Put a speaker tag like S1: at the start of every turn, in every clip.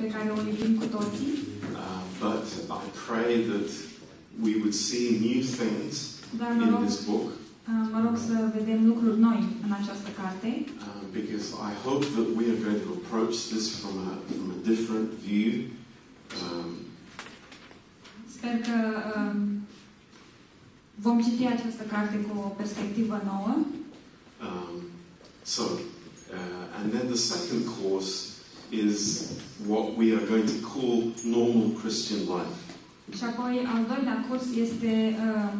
S1: pe care o iubim cu toții,
S2: Uh, but I pray that we would see new things
S1: dar mă
S2: in this book
S1: uh, mă rog să vedem lucruri noi în această carte,
S2: uh, because I hope that we are going to approach this from a, from a different view. Um,
S1: Sper că um, vom citi această carte cu o perspectivă nouă.
S2: um, so, uh, and then the second course is what we are going to call normal Christian life.
S1: Și apoi, al doilea curs este um,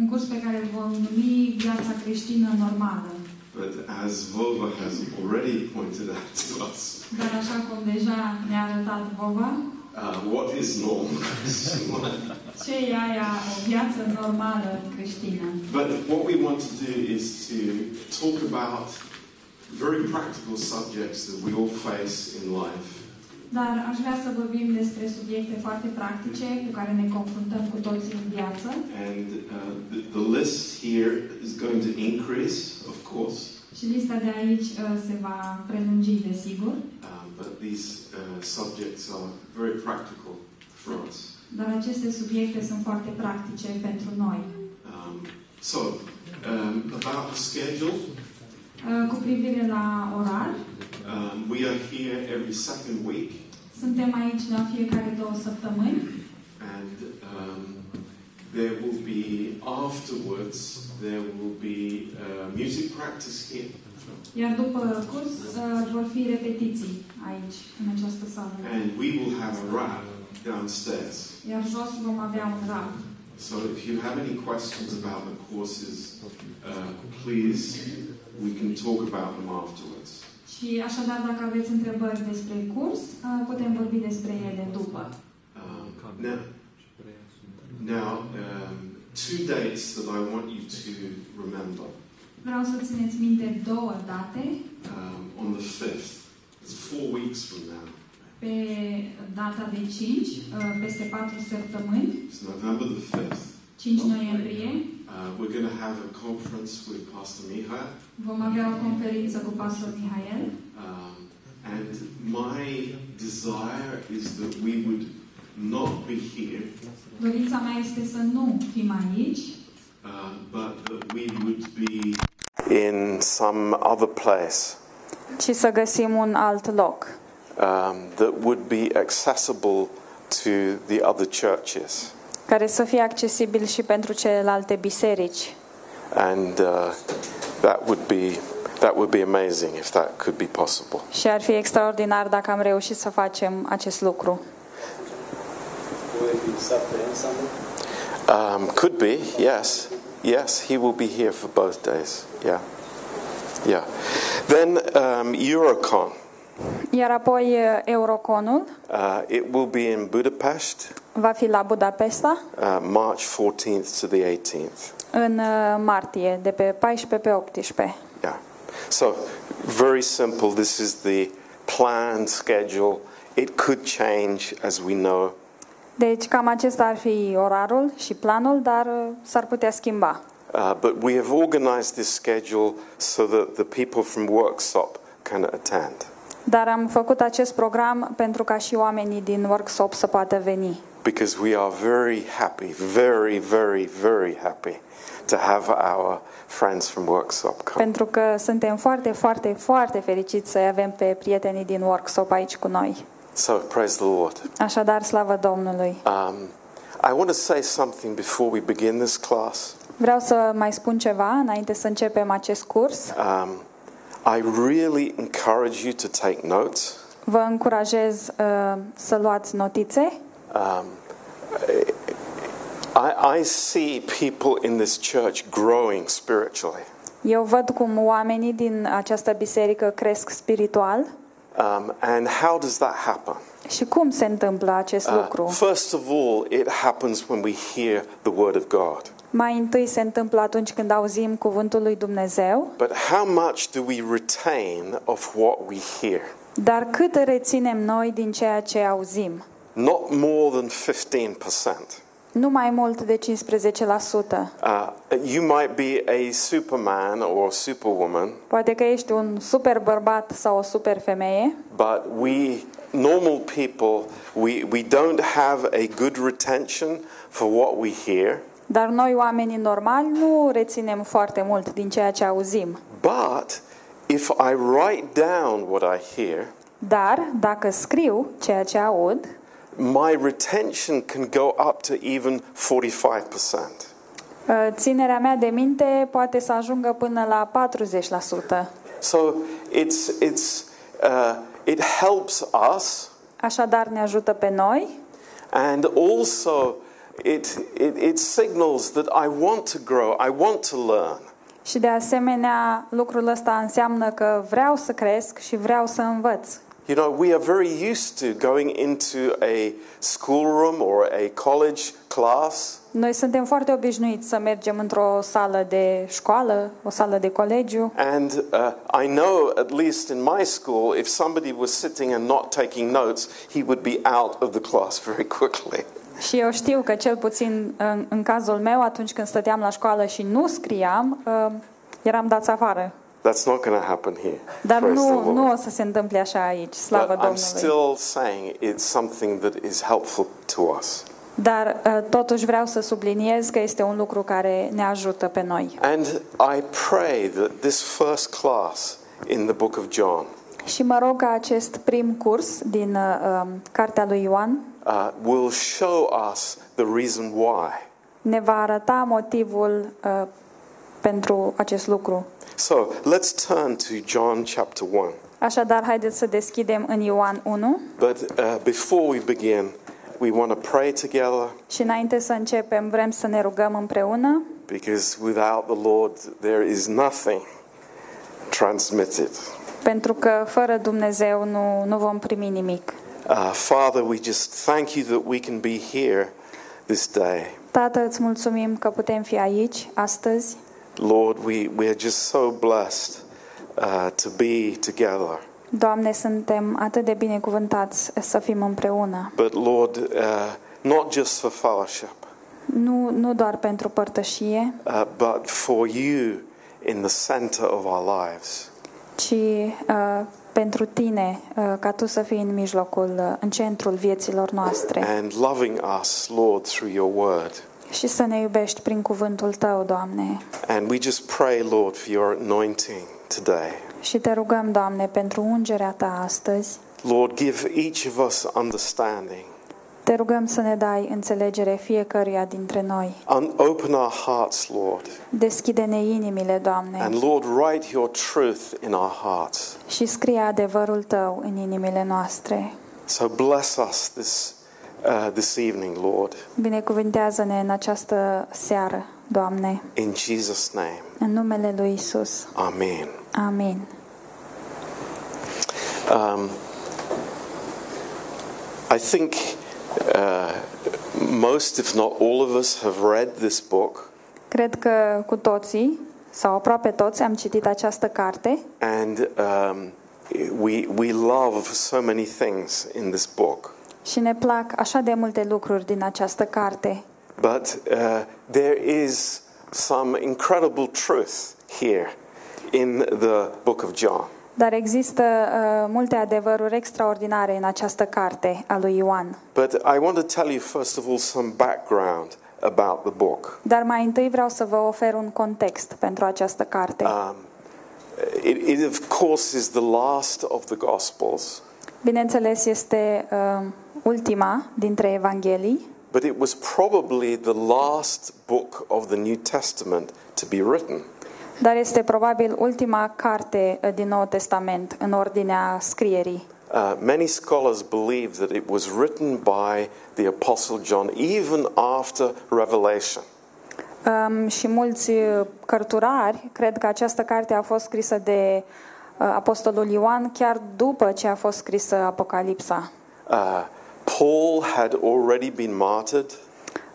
S1: un curs pe care îl vom numi Viața creștină normală.
S2: But as Vova has already pointed out to us,
S1: Dar așa cum deja ne-a arătat Vova,
S2: uh, what is normal Christian life?
S1: ce e aia o viață normală creștină?
S2: But what we want to do is to talk about very practical subjects that we all face in life.
S1: Dar aș vrea să vorbim despre subiecte foarte practice cu care ne confruntăm cu toții în viață.
S2: And uh, the, the list here is going to increase, of course,
S1: Și lista de aici uh, se va prelungi, desigur.
S2: um, but these uh, subjects are very practical for us.
S1: Dar aceste subiecte sunt foarte practice pentru noi.
S2: Um, so, um, about the schedule,
S1: Uh, Cu privire la orar,
S2: um, we are here every second week,
S1: suntem aici la fiecare două săptămâni
S2: and um, there will be afterwards there will be uh, music practice here,
S1: Iar după curs uh, vor fi repetiții aici, în această sală.
S2: and we will have a rap downstairs.
S1: Iar jos vom avea un rap.
S2: So if you have any questions about the courses, uh, please, we can talk about them afterwards.
S1: Și așadar, dacă aveți întrebări despre curs, uh, putem vorbi despre ele după.
S2: Um, now, now um, two dates that I want you to remember.
S1: Vreau să țineți minte două date.
S2: Um, on the 5th, it's four weeks from now.
S1: Pe data de 5, uh, peste 4 săptămâni,
S2: It's November the 5th.
S1: 5 noiembrie,
S2: Uh, we're going to have a conference with Pastor Miha.
S1: vom avea o conferință cu pastor Mihael.
S2: Um, and my desire is that we would not be here,
S1: Dorința mea este să nu fim aici,
S2: uh, but that we would be in some other place
S1: ci să găsim un alt loc
S2: um, that would be accessible to the other churches.
S1: care să fie accesibil și pentru celelalte biserici.
S2: And uh, that would be that would be amazing if that could be possible.
S1: Și ar fi extraordinar dacă am reușit să facem acest lucru.
S3: Will it be Saturday and Sunday?
S2: Um, could be, yes, yes. He will be here for both days. Yeah, yeah. Then um, Eurocon.
S1: Iar apoi uh, Euroconul
S2: Uh, it will be in Budapest,
S1: va fi la Budapesta
S2: uh, March 14th to the 18th.
S1: în uh, martie, de pe 14 pe 18.
S2: Yeah. So, very simple. This is the planned schedule. It could change, as we know.
S1: Deci cam acesta ar fi orarul și planul, dar uh, s-ar putea schimba.
S2: Uh, but we have organized this schedule so that the people from Workshop can attend.
S1: Dar am făcut acest program pentru ca și oamenii din workshop să poată veni.
S2: Because we are very happy, very, very, very happy to have our friends from Workshop come.
S1: Pentru că suntem foarte, foarte, foarte fericiți să avem pe prietenii din workshop aici cu noi.
S2: So, praise the Lord.
S1: Așadar, slavă Domnului!
S2: Um, I want to say something before we begin this class.
S1: Vreau să mai spun ceva înainte să începem acest curs.
S2: Um, I really encourage you to take notes.
S1: Vă încurajez uh, să luați notițe.
S2: Um, I, I see people in this church growing spiritually.
S1: Eu văd cum oamenii din această biserică cresc spiritual.
S2: Um, and how does that happen?
S1: Și cum se întâmplă acest
S2: Uh,
S1: lucru?
S2: first of all, it happens when we hear the word of God.
S1: Mai întâi se întâmplă atunci când auzim cuvântul lui Dumnezeu,
S2: But how much do we retain of what we hear?
S1: dar cât reținem noi din ceea ce auzim?
S2: Not more than 15%.
S1: Nu mai mult de 15%.
S2: Uh, you might be a superman or a superwoman,
S1: Poate că ești un super bărbat sau o super femeie,
S2: but we normal people, we, we don't have a good retention for what we hear,
S1: Dar noi, oamenii normali, nu reținem foarte mult din ceea ce auzim.
S2: but if I write down what I hear,
S1: Dar, dacă scriu ceea ce aud,
S2: my retention can go up to even 45%.
S1: uh, ținerea mea de minte poate să ajungă până la 40%.
S2: So it's, it's, uh, it helps us
S1: Așadar ne ajută pe noi
S2: and also it, it, it signals that I want to grow, I want to learn.
S1: și de asemenea lucrul ăsta înseamnă că vreau să cresc și vreau să învăț.
S2: You know, we are very used to going into a schoolroom or a college class
S1: Noi suntem foarte obișnuiți să mergem într-o sală de școală, o sală de colegiu
S2: And uh, I know, at least in my school, if somebody was sitting and not taking notes, he would be out of the class very quickly.
S1: Și eu știu că cel puțin în, în cazul meu, atunci când stăteam la școală și nu scriam, uh, eram dați afară.
S2: That's not going to happen here.
S1: Dar
S2: Praise the
S1: nu,
S2: Lord.
S1: nu o să se întâmple așa aici, slavă
S2: But I'm
S1: Domnului.
S2: still saying it's something that is helpful to us.
S1: Dar uh, totuși vreau să subliniez că este un lucru care ne ajută pe noi.
S2: And I pray that this first class in the book of John
S1: Și mă rog ca acest prim curs din uh, um, Cartea lui Ioan
S2: uh, will show us the reason why.
S1: ne va arăta motivul uh, pentru acest lucru.
S2: So let's turn to John chapter 1.
S1: Așadar, haideți să deschidem în Ioan 1
S2: But uh, before we begin, we want to pray together
S1: și înainte să începem vrem să ne rugăm împreună
S2: because without the Lord, there is nothing transmitted.
S1: Pentru că fără Dumnezeu nu, nu vom primi nimic.
S2: Uh, Father, we just thank you that we can be here this day.
S1: Tată, îți mulțumim că putem fi aici astăzi.
S2: Lord, we, we are just so blessed uh, to be together.
S1: Doamne, suntem atât de binecuvântați să fim împreună.
S2: But Lord, uh, not just for fellowship,
S1: Nu, nu doar pentru părtășie,
S2: uh, but for you in the center of our lives.
S1: Ci uh, pentru tine, uh, ca tu să fii în mijlocul, uh, în centrul vieților noastre
S2: And loving us, Lord, through your word.
S1: și să ne iubești prin cuvântul tău, Doamne.
S2: And we just pray, Lord, for your anointing today.
S1: Și te rugăm, Doamne, pentru ungerea ta astăzi.
S2: Lord, give each of us understanding.
S1: Te rugăm să ne dai înțelegere fiecăruia dintre noi.
S2: Un- open our hearts, Lord.
S1: Deschide-ne inimile, Doamne,
S2: And Lord, write your truth in our hearts.
S1: și scrie adevărul tău în inimile noastre.
S2: So bless us this, uh, this evening, Lord.
S1: Binecuvântează-ne în această seară, Doamne,
S2: In Jesus' name.
S1: în numele lui Isus.
S2: Amen.
S1: Amin.
S2: Um, I think uh, most, if not all of us, have read this book.
S1: Cred că cu toții, sau aproape toți, am citit această carte
S2: And um, we, we love so many things in this book.
S1: și ne plac așa de multe lucruri din această carte.
S2: But uh, there is some incredible truth here in the book of John.
S1: Dar există uh, multe adevăruri extraordinare în această carte a lui Ioan.
S2: But I want to tell you, first of all, some background about the book.
S1: Dar mai întâi vreau să vă ofer un context pentru această carte.
S2: Um, it, it, of course, is the last of the Gospels,
S1: Bineînțeles, este uh, ultima dintre Evanghelii,
S2: but it was probably the last book of the New Testament to be written.
S1: Dar este probabil ultima carte uh, din Noul Testament în ordinea scrierii.
S2: Uh, many scholars believe that it was written by the Apostle John even after Revelation.
S1: Um, și mulți uh, cărturari cred că această carte a fost scrisă de uh, Apostolul Ioan chiar după ce a fost scrisă Apocalipsa.
S2: Uh, Paul had already been martyred.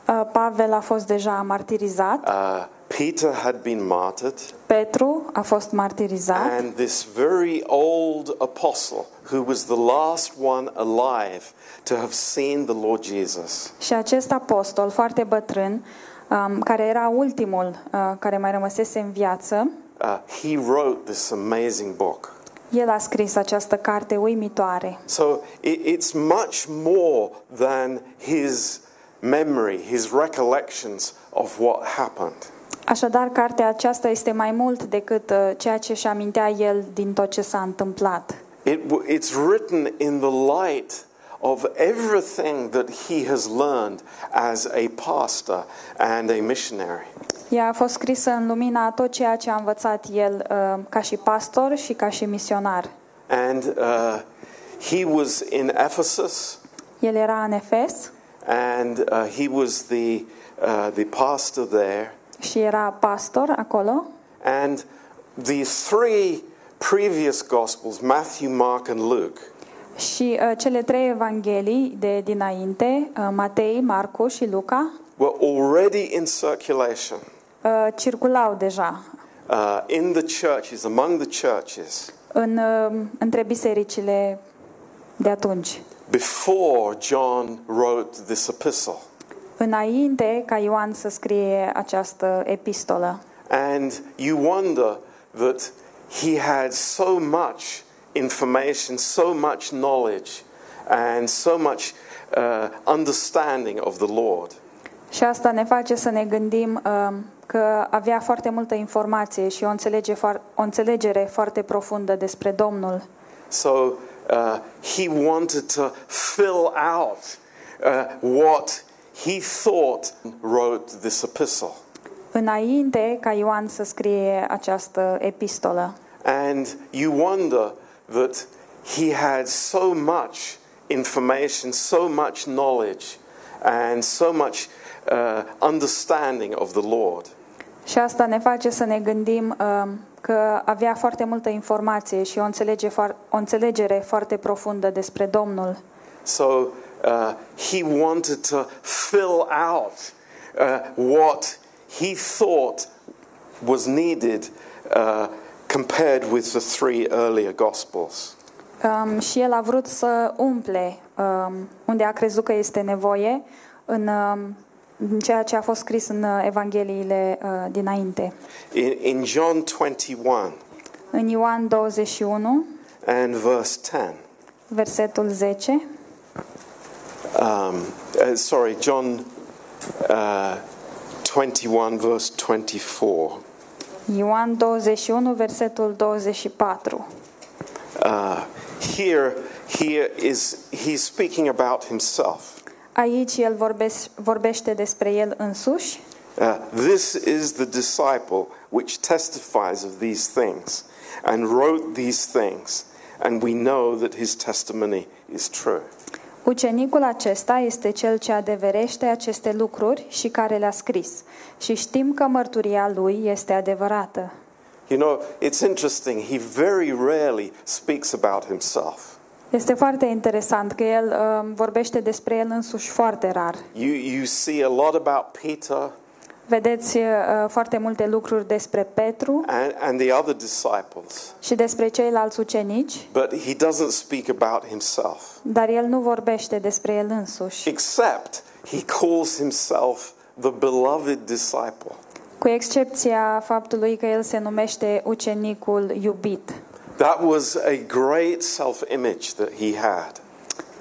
S1: Uh, Pavel a fost deja martirizat,
S2: Uh, Peter had been martyred.
S1: Petru a fost martirizat
S2: And this very old apostle, who was the last one alive to have seen the Lord Jesus,
S1: și acest apostol foarte bătrân, um, care era ultimul uh, care mai rămăsese în viață,
S2: uh, he wrote this amazing book.
S1: El a scris această carte uimitoare.
S2: So it, it's much more than his memory, his recollections of what happened.
S1: Așadar, cartea aceasta este mai mult decât uh, ceea ce își amintea el din tot ce s-a întâmplat.
S2: It, w- it's written in the light of everything that he has learned as a pastor and a missionary.
S1: Ea a fost scrisă în lumina a tot ceea ce a învățat el uh, ca și pastor și ca și misionar.
S2: And uh, he was in Ephesus,
S1: El era în Efes
S2: and uh, he was the, uh, the pastor there.
S1: Și era pastor acolo.
S2: And the three previous Gospels, Matthew, Mark, and Luke,
S1: Și uh, cele trei evanghelii de dinainte, uh, Matei, Marcu și Luca,
S2: were already in circulation
S1: uh, circulau deja
S2: uh, in the churches, among the churches,
S1: în, uh, între bisericile de atunci.
S2: before John wrote this epistle.
S1: Înainte ca Ioan să scrie această epistolă.
S2: And you wonder that he had so much information, so much knowledge, and so much uh, understanding of the Lord.
S1: Și asta ne face să ne gândim uh, că avea foarte multă informație și o, înțelege foar- o înțelegere foarte profundă despre Domnul.
S2: So uh, he wanted to fill out uh, what he thought wrote this epistle.
S1: Înainte ca Ioan să scrie această epistolă.
S2: And you wonder that he had so much information, so much knowledge, and so much uh, understanding of the Lord.
S1: Și asta ne face să ne gândim uh, că avea foarte multă informație și o, înțelege o înțelegere foarte profundă despre Domnul.
S2: So uh, he wanted to fill out uh, what he thought was needed uh, compared with the three earlier Gospels.
S1: Um, și el a vrut să umple um, unde a crezut că este nevoie în, um, în ceea ce a fost scris în uh, Evangheliile uh, dinainte.
S2: In, in John 21
S1: În Ioan 21,
S2: and verse 10,
S1: versetul 10,
S2: um, uh, sorry, John uh, 21, verse 24.
S1: Ioan 21, versetul 24.
S2: Uh, here, here is he's speaking about himself.
S1: Aici el vorbeș- vorbește despre el însuși.
S2: Uh, this is the disciple which testifies of these things and wrote these things, and we know that his testimony is true.
S1: Ucenicul acesta este cel ce adeverește aceste lucruri și care le-a scris. Și știm că mărturia lui este adevărată.
S2: You know, it's interesting, he very rarely speaks about himself.
S1: Este foarte interesant că el uh, vorbește despre el însuși foarte rar.
S2: You, you see a lot about Peter
S1: Vedeți uh, foarte multe lucruri despre Petru
S2: and, and the other disciples,
S1: și despre ceilalți ucenici,
S2: but he doesn't speak about himself,
S1: dar el nu vorbește despre el însuși,
S2: except he calls himself the beloved disciple.
S1: cu excepția faptului că el se numește ucenicul iubit.
S2: That was a great self image that he had.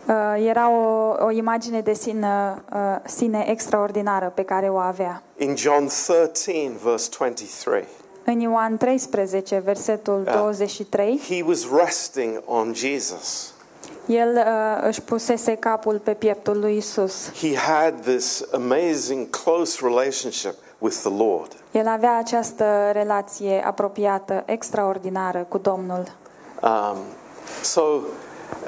S1: Uh, Era o, o imagine de sine, uh, sine extraordinară pe care o avea.
S2: In John 13, verse 23,
S1: În Ioan 13, versetul
S2: Da.
S1: 23,
S2: he was resting on Jesus.
S1: el uh, își pusese capul pe pieptul lui Isus.
S2: He had this amazing close relationship with the Lord.
S1: El avea această relație apropiată, extraordinară cu Domnul.
S2: Um, so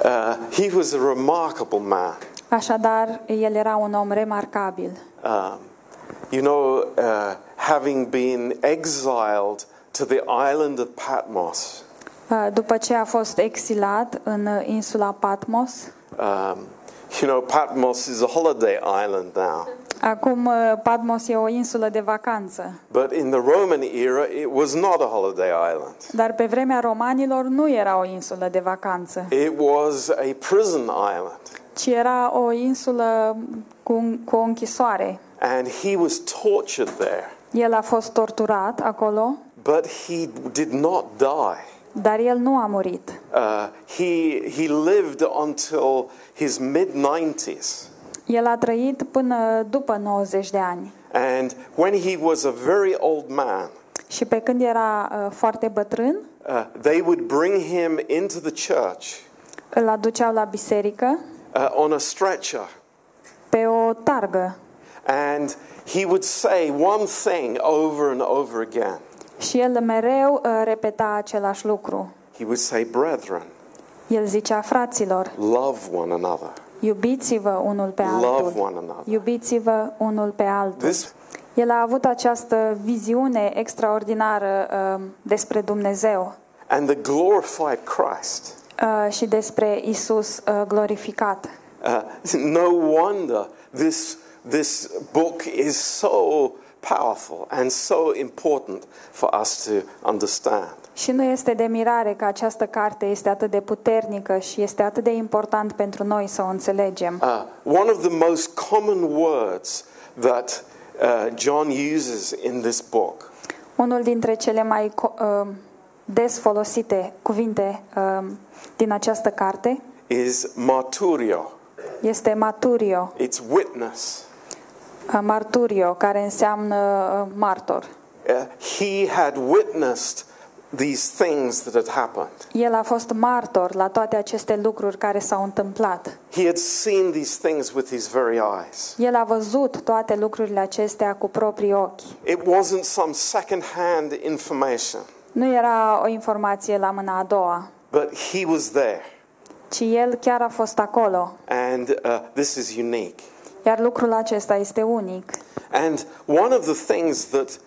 S2: uh, he was a remarkable man.
S1: Așadar, el era un om remarcabil.
S2: Um, you know, uh, having been exiled to the island of Patmos,
S1: Uh, După ce a fost exilat în uh, insula Patmos,
S2: um, you know, Patmos is a holiday island now.
S1: acum uh, Patmos e o insulă de vacanță,
S2: But in the Roman era, it was not a holiday island.
S1: dar pe vremea romanilor nu era o insulă de vacanță,
S2: It was a prison island.
S1: ci era o insulă cu, cu o închisoare.
S2: And he was tortured there.
S1: El a fost torturat acolo,
S2: But he did not die.
S1: Dar el nu a murit.
S2: Uh, he, he lived until his mid 90s.
S1: El a trăit până după 90 de ani.
S2: And when he was a very old man,
S1: Și pe când era uh, foarte bătrân,
S2: uh, they would bring him into the church
S1: îl aduceau la biserică
S2: uh, on a stretcher.
S1: pe o targă
S2: And he would say one thing over and over again.
S1: Și el mereu uh, repeta același lucru.
S2: He would say, Brethren,
S1: El zicea fraților,
S2: love one another.
S1: iubiți-vă unul pe
S2: Love
S1: altul.
S2: one another.
S1: Iubiți-vă unul pe altul.
S2: This,
S1: El a avut această viziune extraordinară uh, despre Dumnezeu
S2: and the glorified Christ.
S1: uh, și despre Isus uh, glorificat.
S2: Uh, no wonder this, this book is so powerful and so important for us to understand.
S1: Și nu este de mirare că această carte este atât de puternică și este atât de important pentru noi să o înțelegem.
S2: Uh, one of the most common words that uh, John uses in this book
S1: Unul dintre cele mai co- uh, des folosite cuvinte uh, din această carte
S2: is marturio.
S1: este maturio,
S2: It's witness.
S1: Uh, marturio, care înseamnă uh, martor.
S2: Uh, he had witnessed these things that had happened.
S1: El a fost martor la toate aceste lucruri care s-au întâmplat.
S2: He had seen these things with his very eyes.
S1: El a văzut toate lucrurile acestea cu proprii ochi.
S2: It wasn't some second-hand information,
S1: Nu era o informație la mâna a doua,
S2: but he was there.
S1: ci el chiar a fost acolo.
S2: And uh, this is unique.
S1: Iar lucrul acesta este unic.
S2: And one of the things that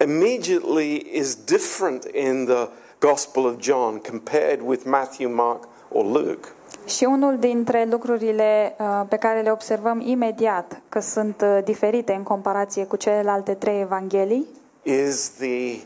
S2: immediately is different in the Gospel of John compared with Matthew, Mark, or Luke
S1: Și unul dintre lucrurile uh, pe care le observăm imediat că sunt uh, diferite în comparație cu celelalte trei evanghelii
S2: is the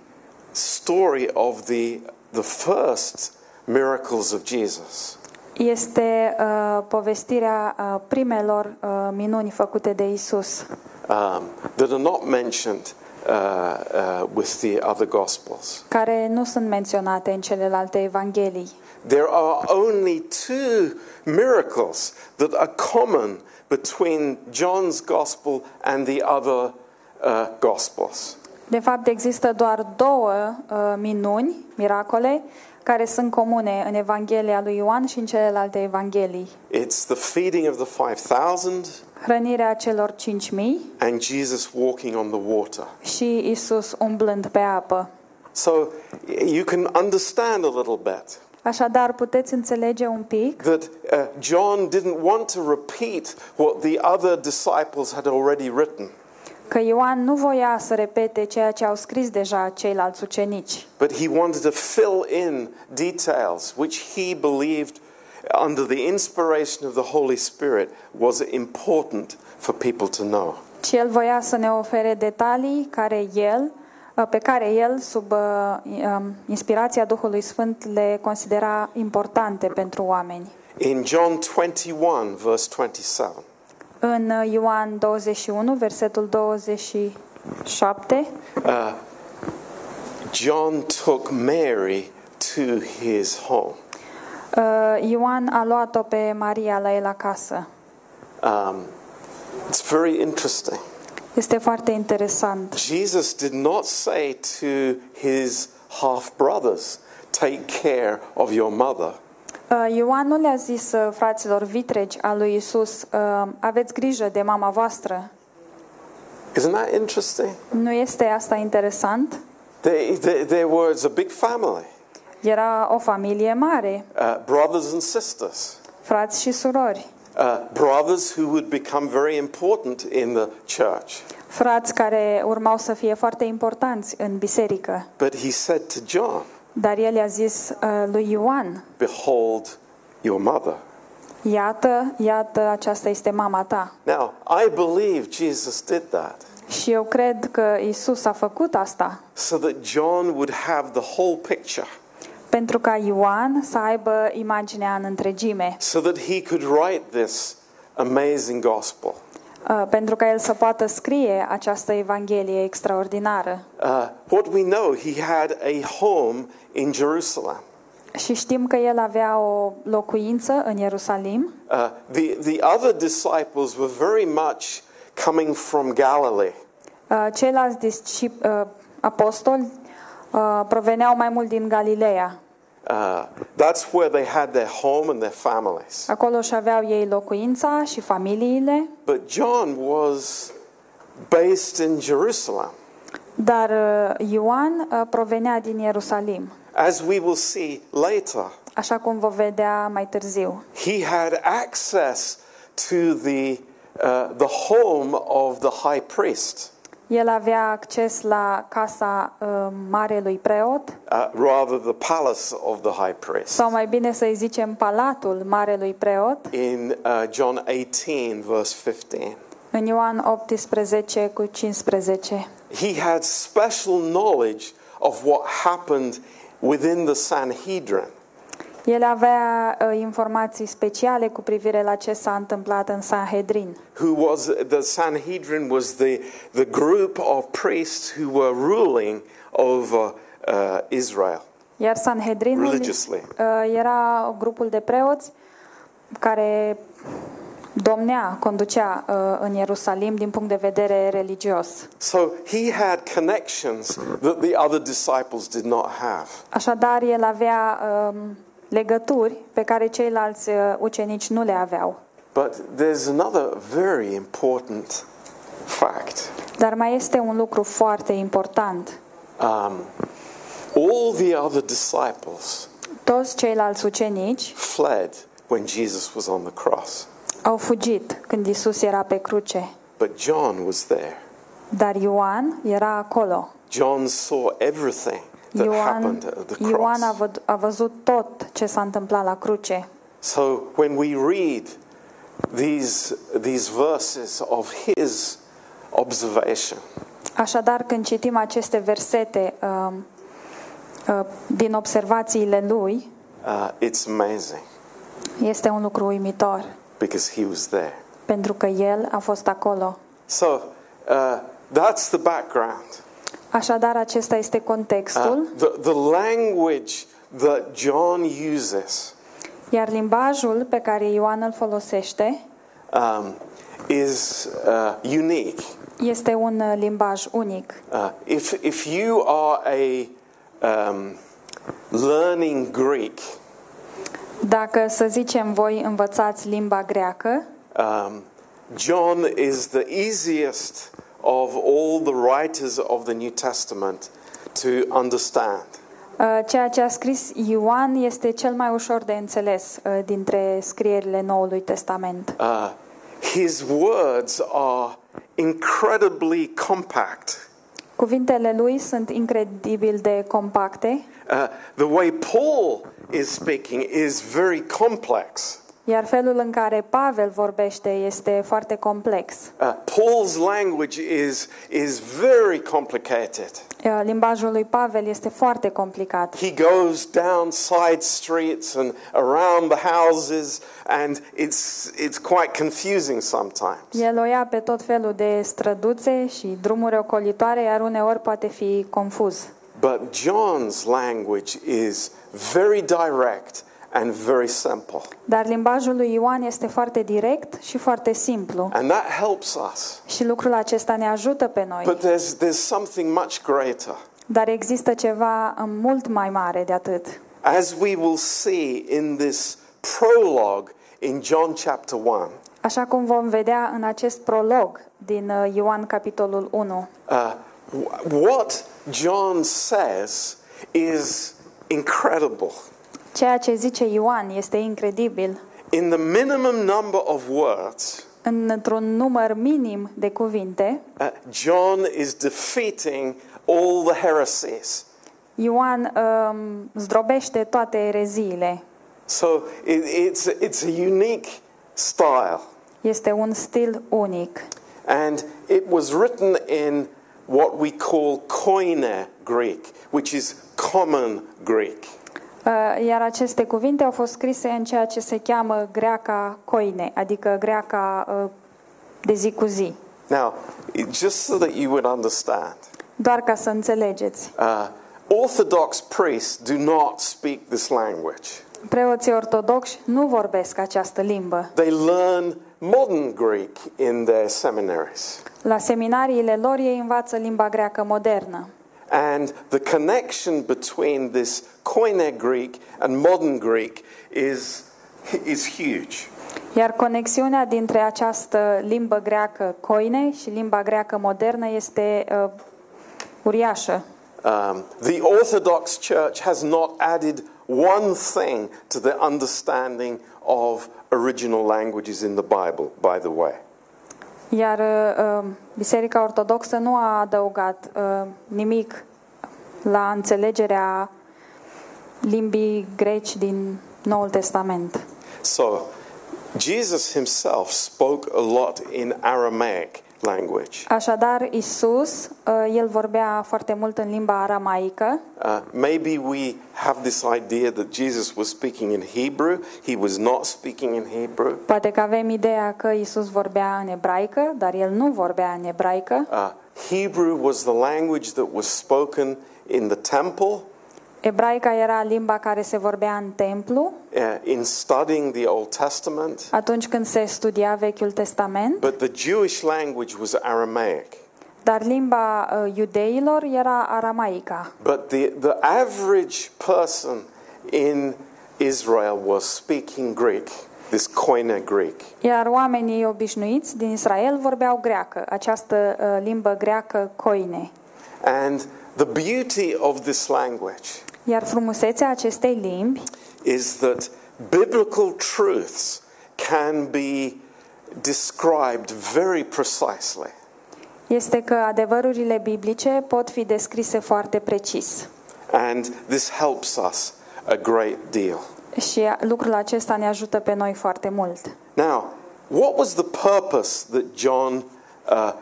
S2: story of the, the first miracles of Jesus.
S1: Este uh, povestirea uh, primelor uh, minuni făcute de Isus,
S2: um, that are not mentioned uh, uh, with the other Gospels.
S1: care nu sunt menționate în celelalte evanghelii.
S2: There are only two miracles that are common between John's Gospel and the other uh, Gospels.
S1: De fapt, există doar două uh, minuni, miracole, care sunt comune în Evanghelia lui Ioan și în celelalte evanghelii.
S2: It's the feeding of the 5,000
S1: Hrănirea celor 5000
S2: and Jesus walking on the water.
S1: și Isus umblând pe apă.
S2: So you can understand a little bit
S1: Așadar, puteți înțelege un pic
S2: that uh, John didn't want to repeat what the other disciples had already written.
S1: Că Ioan nu voia să repete ceea ce au scris deja ceilalți ucenici,
S2: But he wanted to fill in details which he believed, under the inspiration of the Holy Spirit, was important for people to know.
S1: ci el voia să ne ofere detalii care el, pe care el, sub uh, um, inspirația Duhului Sfânt, le considera importante pentru oameni.
S2: In John 21, verse 27,
S1: În uh, Ioan 21, versetul 27,
S2: uh, John took Mary to his home.
S1: uh, Ioan a luat-o pe Maria la el acasă.
S2: Um, it's very interesting.
S1: Este foarte interesant.
S2: Jesus did not say to his half brothers, Take care of your mother.
S1: Uh, Ioan nu le-a zis uh, fraților vitregi al lui Isus, uh, aveți grijă de mama voastră.
S2: Isn't that interesting?
S1: Nu este asta interesant?
S2: They, they, there was a big family,
S1: Era o familie mare,
S2: uh, brothers and sisters,
S1: frați și surori,
S2: uh, brothers who would become very important in the church.
S1: frați care urmau să fie foarte importanți în biserică.
S2: But he said to John,
S1: Dar el i-a zis uh, lui Ioan,
S2: Behold your mother.
S1: iată, iată, aceasta este mama ta.
S2: Now, I believe Jesus did that
S1: Și eu cred că Isus a făcut asta
S2: so that John would have the whole picture,
S1: pentru ca Ioan să aibă imaginea în întregime,
S2: so that he could write this amazing gospel.
S1: Uh, pentru ca el să poată scrie această evanghelie extraordinară.
S2: Uh, what we know, he had a home in Jerusalem.
S1: Și știm că el avea o locuință în Ierusalim.
S2: Uh, the, the other disciples were very much coming from Galilee.
S1: Uh, Ceilalți discip, uh, apostoli uh, proveneau mai mult din Galileea.
S2: Uh, that's where they had their home and their families.
S1: Acolo își aveau ei locuința și familiile,
S2: But John was based in Jerusalem.
S1: dar uh, Ioan uh, provenea din Ierusalim.
S2: As we will see later,
S1: Așa cum vom vedea mai târziu.
S2: he had access to the, uh, the home of the high priest,
S1: El avea acces la casa uh, marelui preot,
S2: uh, rather the palace of the high priest.
S1: sau mai bine să-i zicem palatul marelui preot,
S2: In uh, John 18, verse 15.
S1: în Ioan 18 cu 15.
S2: He had special knowledge of what happened within the Sanhedrin.
S1: El avea uh, informații speciale cu privire la ce s-a întâmplat în Sanhedrin.
S2: Who was the Sanhedrin was the, the group of priests who were ruling over uh, Israel.
S1: Iar Sanhedrinul
S2: Religiously.
S1: uh, era grupul de preoți care domnea, conducea uh, în Ierusalim din punct de vedere religios.
S2: So he had connections that the other disciples did not have.
S1: Așadar, el avea um, legături pe care ceilalți uh, ucenici nu le aveau.
S2: But there's another very important fact.
S1: Dar mai este un lucru foarte important.
S2: Um, all the other disciples
S1: Toți ceilalți ucenici
S2: fled when Jesus was on the cross,
S1: au fugit când Isus era pe cruce,
S2: but John was there.
S1: dar Ioan era acolo.
S2: John saw everything that
S1: Ioan,
S2: happened at the
S1: Ioan a,
S2: cross.
S1: văd, a văzut tot ce s-a întâmplat la cruce.
S2: So when we read these, these verses of his observation,
S1: Așadar, când citim aceste versete uh, uh, din observațiile lui,
S2: uh, it's amazing
S1: este un lucru uimitor,
S2: because he was there.
S1: pentru că el a fost acolo.
S2: So uh, that's the background.
S1: Așadar, acesta este
S2: Uh,
S1: contextul,
S2: the, the language that John uses
S1: iar limbajul pe care Ioan îl folosește
S2: um, is uh, unique.
S1: este un uh, limbaj unic.
S2: Uh, if, if you are a um, learning Greek,
S1: Dacă, să zicem, voi învățați limba greacă,
S2: um, John is the easiest of all the writers of the New Testament to understand.
S1: uh, ceea ce a scris Ioan este cel mai ușor de înțeles uh, dintre scrierile Noului Testament.
S2: Uh, his words are incredibly compact.
S1: Cuvintele lui sunt incredibil de compacte,
S2: Uh, the way Paul is speaking is very complex.
S1: Iar felul în care Pavel vorbește este foarte complex.
S2: Uh, Paul's language is, is very complicated.
S1: Uh, Limbajul lui Pavel este foarte complicat.
S2: He goes down side streets and around the houses, and it's, it's quite confusing sometimes.
S1: El o ia pe tot felul de străduțe și drumuri ocolitoare, iar uneori poate fi confuz.
S2: But John's language is very direct and very simple.
S1: Dar limbajul lui Ioan este foarte direct și foarte simplu.
S2: And that helps us.
S1: Și lucrul acesta ne ajută pe noi.
S2: But there's, there's something much greater.
S1: Dar există ceva mult mai mare de atât.
S2: As we will see in this prologue in John chapter 1,
S1: Așa cum vom vedea în acest prolog din uh, Ioan capitolul 1.
S2: uh, wh- what John says is incredible.
S1: Ceea ce zice Ioan este incredibil.
S2: In the minimum number of words,
S1: Într-un număr minim de cuvinte,
S2: uh, John is defeating all the heresies.
S1: Ioan um, zdrobește toate ereziile.
S2: So it, it's, it's a unique style.
S1: Este un stil unic.
S2: And it was written in what we call Koine Greek, which is common Greek.
S1: Uh, Iar aceste cuvinte au fost scrise în ceea ce se cheamă greaca coine, adică greaca uh, de zi cu zi.
S2: Now, it- just so that you would understand,
S1: Doar ca să înțelegeți.
S2: uh, Orthodox priests do not speak this language.
S1: Preoții ortodoxi nu vorbesc această limbă.
S2: They learn modern Greek in their seminaries.
S1: La seminariile lor ei învață limba greacă modernă.
S2: And the connection between this Koine Greek and modern Greek is, is huge.
S1: Iar conexiunea dintre această limbă greacă coine și limba greacă modernă este uh, uriașă.
S2: Um, the Orthodox Church has not added one thing to the understanding of original languages in the Bible, by the way.
S1: Iar uh, Biserica Ortodoxă nu a adăugat uh, nimic la înțelegerea limbii greci din Noul Testament.
S2: So, Jesus himself spoke a lot in Aramaic language.
S1: Așadar, Isus, uh, el vorbea foarte mult în limba aramaică.
S2: Uh, maybe we have this idea that Jesus was speaking in Hebrew. He was not speaking in Hebrew.
S1: Poate că avem ideea că Isus vorbea în ebraică, dar el nu vorbea în ebraică.
S2: Uh, Hebrew was the language that was spoken in the temple
S1: Ebraica era limba care se vorbea în templu,
S2: uh, in studying the Old Testament.
S1: atunci când se studia Vechiul Testament,
S2: But the Jewish language was Aramaic.
S1: dar limba uh, iudeilor era aramaica.
S2: But the, the average person in Israel was speaking Greek, this Koine Greek.
S1: Iar oamenii obișnuiți din Israel vorbeau greacă, această uh, limbă greacă coine.
S2: And the beauty of this language
S1: Iar frumusețea acestei limbi
S2: is that biblical truths can be described very precisely.
S1: este că adevărurile biblice pot fi descrise foarte precis.
S2: And this helps us a great deal.
S1: Și lucrul acesta ne ajută pe noi foarte mult.
S2: Now, what was the purpose that John uh,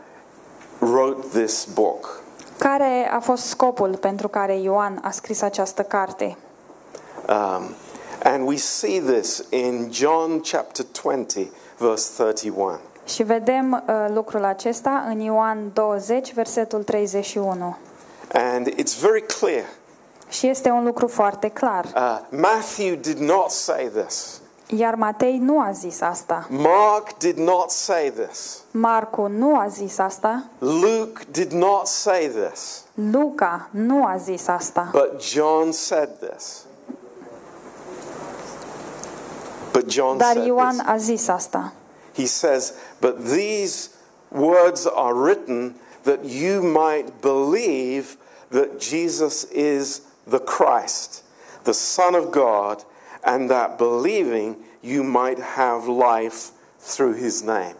S2: wrote this book?
S1: Care a fost scopul pentru care Ioan a scris această carte?
S2: Um, and we see this in John chapter 20, verse 31.
S1: Și vedem uh, lucrul acesta în Ioan 20, versetul 31.
S2: And it's very clear.
S1: Și este un lucru foarte clar.
S2: Uh, Matthew did not say this,
S1: Iar Matei nu a zis asta.
S2: Mark did not say this,
S1: Marcu nu a zis asta.
S2: Luke did not say this,
S1: Luca nu a zis asta.
S2: but John said this. But John
S1: Dar
S2: said
S1: Ioan
S2: this.
S1: a zis asta.
S2: He says, But these words are written that you might believe that Jesus is the Christ, the Son of God, and that believing you might have life through his name.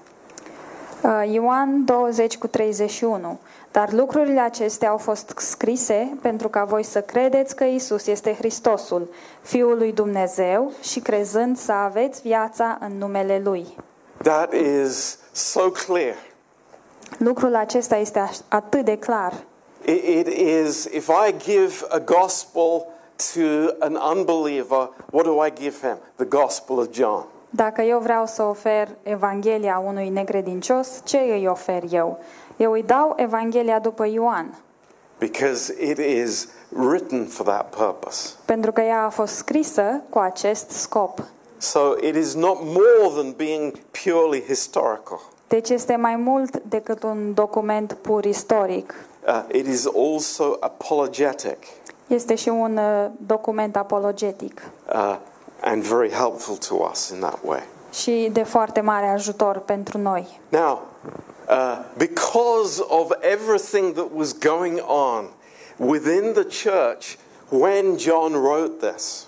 S1: Uh, Ioan 20 cu 31. Dar lucrurile acestea au fost scrise pentru ca voi să credeți că Isus este Hristosul, Fiul lui Dumnezeu, și crezând să aveți viața în numele Lui.
S2: That is so clear.
S1: Lucrul acesta este aș- atât de clar.
S2: It, it is, if I give a gospel to an unbeliever, what do I give him? The gospel of John.
S1: Dacă eu vreau să ofer Evanghelia unui necredincios, ce îi ofer eu? Eu îi dau Evanghelia după Ioan,
S2: Because it is written for that purpose.
S1: pentru că ea a fost scrisă cu acest scop.
S2: So it is not more than being purely historical.
S1: Deci este mai mult decât un document pur istoric.
S2: Uh, it is also apologetic
S1: Este și un uh, document apologetic
S2: uh, and very helpful to us in that way.
S1: și de foarte mare ajutor pentru noi.
S2: Now, uh, because of everything that was going on within the church when John wrote this,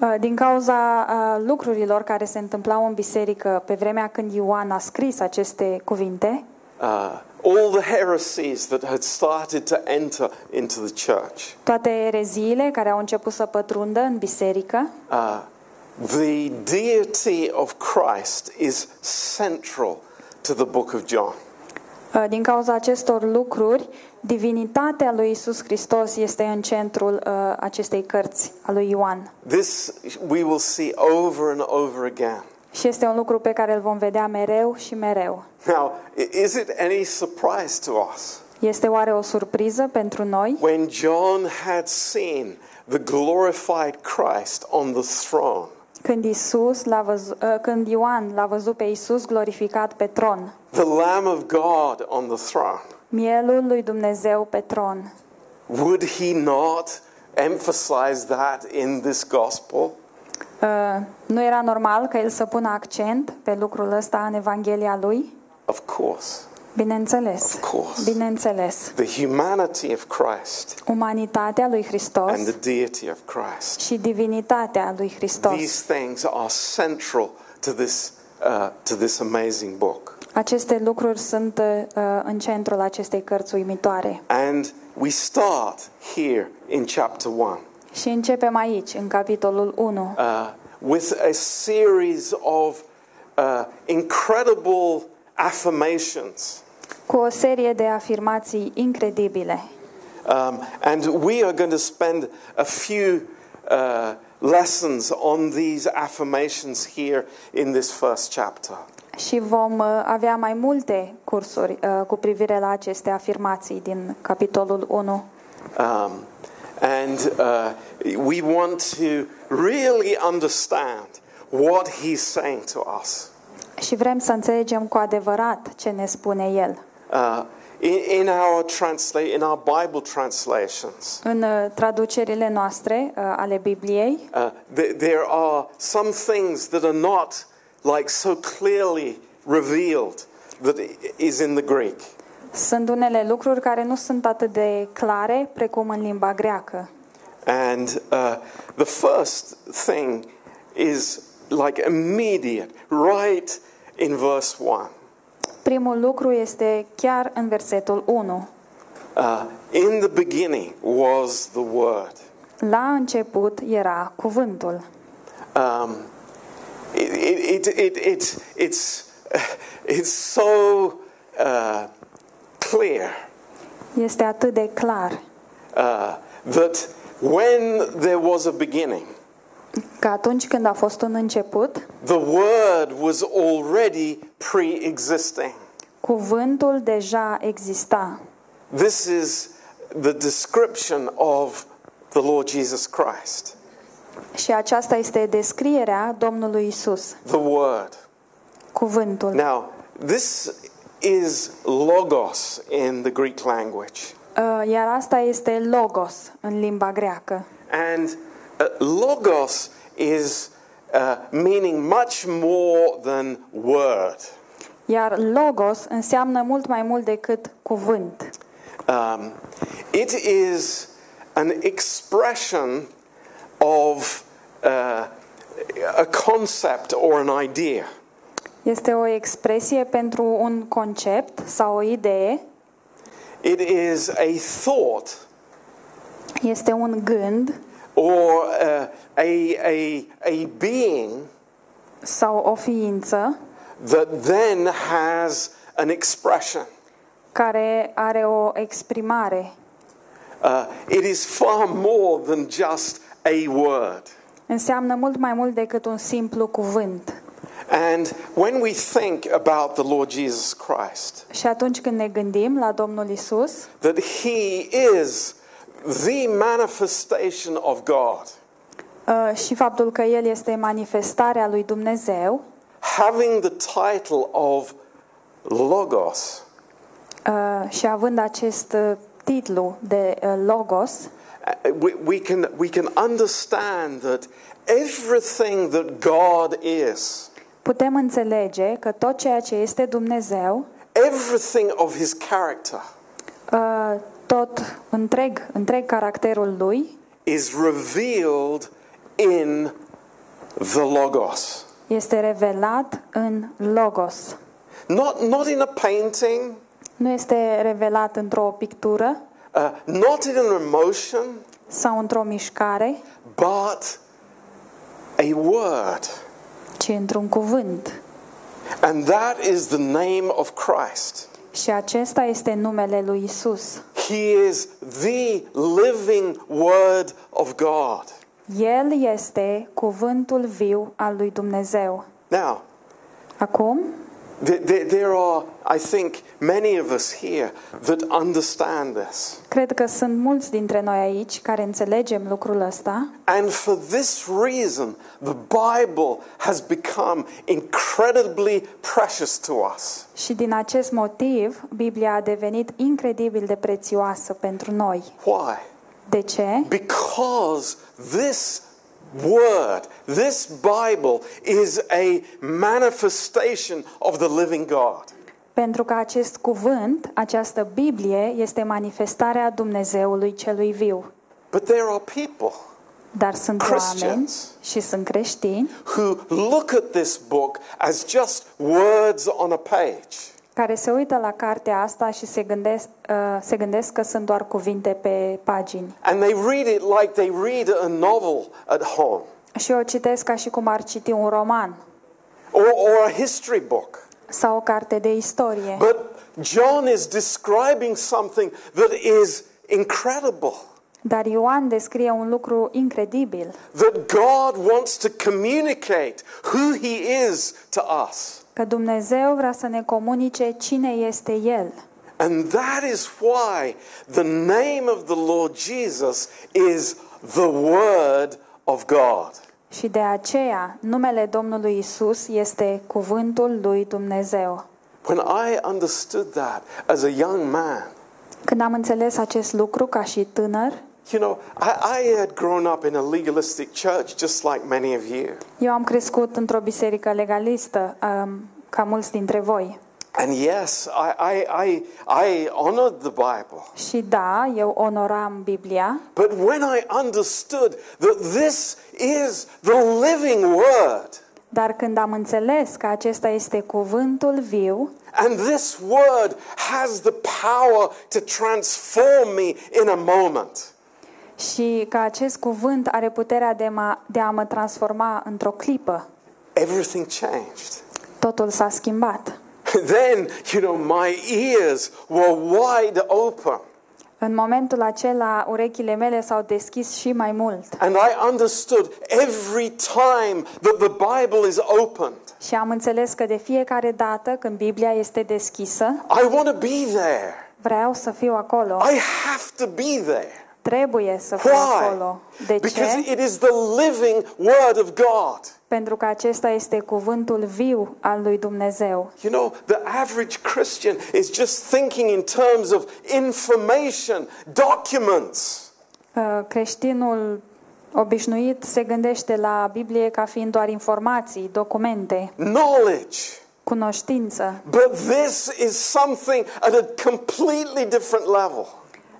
S1: Uh, Din cauza uh, lucrurilor care se întâmplau în biserică pe vremea când Ioan a scris aceste cuvinte,
S2: uh, all the heresies that had started to enter into the church,
S1: toate ereziile care au început să pătrundă în biserică,
S2: uh, the deity of Christ is central to the book of John.
S1: uh, din cauza acestor lucruri, divinitatea lui Isus Hristos este în centrul uh, acestei cărți a lui Ioan.
S2: This we will see over and over again.
S1: Și este un lucru pe care îl vom vedea mereu și mereu.
S2: Now, i- is it any surprise to us
S1: Este oare o surpriză pentru noi?
S2: when John had seen the glorified Christ on the throne,
S1: Când Isus l-a văzut, când Ioan l-a văzut pe Isus glorificat pe tron,
S2: the Lamb of God on the throne,
S1: mielul lui Dumnezeu pe tron,
S2: would he not emphasize that in this gospel?
S1: Uh, nu era normal ca el să pună accent pe lucrul ăsta în Evanghelia lui?
S2: Of course.
S1: Bineînțeles.
S2: Of course.
S1: Bineînțeles.
S2: The humanity of Christ
S1: Umanitatea lui Hristos
S2: and the deity of Christ.
S1: și divinitatea lui Hristos.
S2: These things are central to this, uh, to this amazing book.
S1: Aceste lucruri sunt uh, în centrul acestei cărți uimitoare.
S2: And we start here in chapter 1
S1: Și începem aici, în capitolul 1,
S2: uh, with a series of uh, incredible affirmations.
S1: cu o serie de afirmații incredibile.
S2: Um, and we are going to spend a few uh, lessons on these affirmations here in this first chapter.
S1: Și vom uh, avea mai multe cursuri uh, cu privire la aceste afirmații din capitolul 1.
S2: Um, and uh, we want to really understand what he's saying to us.
S1: Și vrem să înțelegem cu adevărat ce ne spune el.
S2: Uh, in, in our translate, in our Bible translations,
S1: În uh, traducerile noastre uh, ale Bibliei
S2: uh, th- there are some things that are not like so clearly revealed that is in the Greek.
S1: Sunt unele lucruri care nu sunt atât de clare precum în limba greacă.
S2: And uh, the first thing is like immediate, right in verse 1.
S1: Primul lucru este chiar în versetul 1.
S2: Uh, in the beginning was the Word.
S1: La început era cuvântul.
S2: Um, it, it, it, it, it, it's, it's so uh, clear
S1: Este atât de clar
S2: uh, that when there was a beginning,
S1: că atunci când a fost un început,
S2: the Word was already pre existing.
S1: cuvântul deja exista.
S2: This is the description of the Lord Jesus Christ,
S1: Și aceasta este descrierea Domnului Isus,
S2: the Word.
S1: cuvântul.
S2: Now, this is logos in the Greek language.
S1: Uh, Iar asta este logos în limba greacă.
S2: And uh, logos is uh, meaning much more than word.
S1: Iar logos înseamnă mult mai mult decât cuvânt.
S2: Um, it is an expression of uh, a concept or an idea.
S1: Este o expresie pentru un concept sau o idee,
S2: It is a thought
S1: este un gând
S2: or uh, a, a, a being
S1: sau o ființă
S2: that then has an expression.
S1: care are o exprimare.
S2: Uh, it is far more than just a word.
S1: Înseamnă mult mai mult decât un simplu cuvânt.
S2: And when we think about the Lord Jesus Christ,
S1: Și atunci când ne gândim la Domnul Isus,
S2: that He is the manifestation of God,
S1: uh, și faptul că El este manifestarea lui Dumnezeu,
S2: having the title of Logos,
S1: uh, și având acest uh, titlu de uh, Logos,
S2: uh, we, we, can, we can understand that everything that God is,
S1: putem înțelege că tot ceea ce este Dumnezeu,
S2: everything of His character,
S1: uh, tot întreg, întreg caracterul lui,
S2: is revealed in the Logos.
S1: este revelat în Logos.
S2: Not, not in a painting,
S1: Nu este revelat într-o pictură
S2: uh, not in an emotion,
S1: sau într-o mișcare,
S2: but a word.
S1: Ci într-un cuvânt.
S2: And that is the name of Christ.
S1: Și acesta este numele lui Isus.
S2: He is the living word of God.
S1: El este cuvântul viu al lui Dumnezeu.
S2: Now,
S1: Acum,
S2: There, there, there are, I think, many of us here that understand this.
S1: Cred că sunt mulți dintre noi aici care înțelegem lucrul ăsta
S2: And for this reason, the Bible has become incredibly precious to us.
S1: și din acest motiv Biblia a devenit incredibil de prețioasă pentru noi.
S2: Why?
S1: De ce?
S2: Because this word, this Bible, is a manifestation of the living God.
S1: Pentru că acest cuvânt, această Biblie, este manifestarea Dumnezeului celui viu.
S2: But there are people
S1: Dar sunt
S2: Christians.
S1: oameni și sunt creștini
S2: who look at this book as just words on a page.
S1: care se uită la cartea asta și se gândesc, uh, se gândesc că sunt doar cuvinte pe pagini.
S2: And they read it like they read a novel at home
S1: Și o citesc ca și cum ar citi un roman
S2: or, or a history book.
S1: sau o carte de istorie.
S2: But John is describing something that is incredible.
S1: Dar Ioan descrie un lucru incredibil,
S2: That God wants to communicate who He is to us.
S1: că Dumnezeu vrea să ne comunice cine este El.
S2: And that is why the name of the Lord Jesus is the Word of God.
S1: Și de aceea, numele Domnului Isus este cuvântul lui Dumnezeu.
S2: When I understood that as a young man,
S1: Când am înțeles acest lucru ca și tânăr,
S2: you know, I, I had grown up in a legalistic church just like many of you.
S1: eu am crescut într-o biserică legalistă, um, ca mulți dintre voi.
S2: And yes, I, I, I, I honored the Bible.
S1: Și da, eu onoram Biblia,
S2: But when I understood that this is the living Word,
S1: dar când am înțeles că acesta este cuvântul viu
S2: and this Word has the power to transform me in a moment,
S1: și că acest cuvânt are puterea de, ma, de a mă transforma într-o clipă,
S2: everything changed.
S1: totul s-a schimbat.
S2: Then, you know, my ears were wide open.
S1: În momentul acela, urechile mele s-au deschis și mai mult
S2: And I understood every time that the Bible is opened,
S1: și am înțeles că de fiecare dată când Biblia este deschisă,
S2: I want to be there.
S1: vreau să fiu acolo.
S2: I have to be there.
S1: Trebuie să fiu
S2: Why?
S1: acolo. De
S2: Because
S1: ce?
S2: it is the living Word of God.
S1: Pentru că acesta este cuvântul viu al lui Dumnezeu.
S2: You know, the average Christian is just thinking in terms of information, documents.
S1: Uh, Creștinul obișnuit se gândește la Biblie ca fiind doar informații, documente,
S2: knowledge.
S1: cunoștință.
S2: But this is something at a completely different level.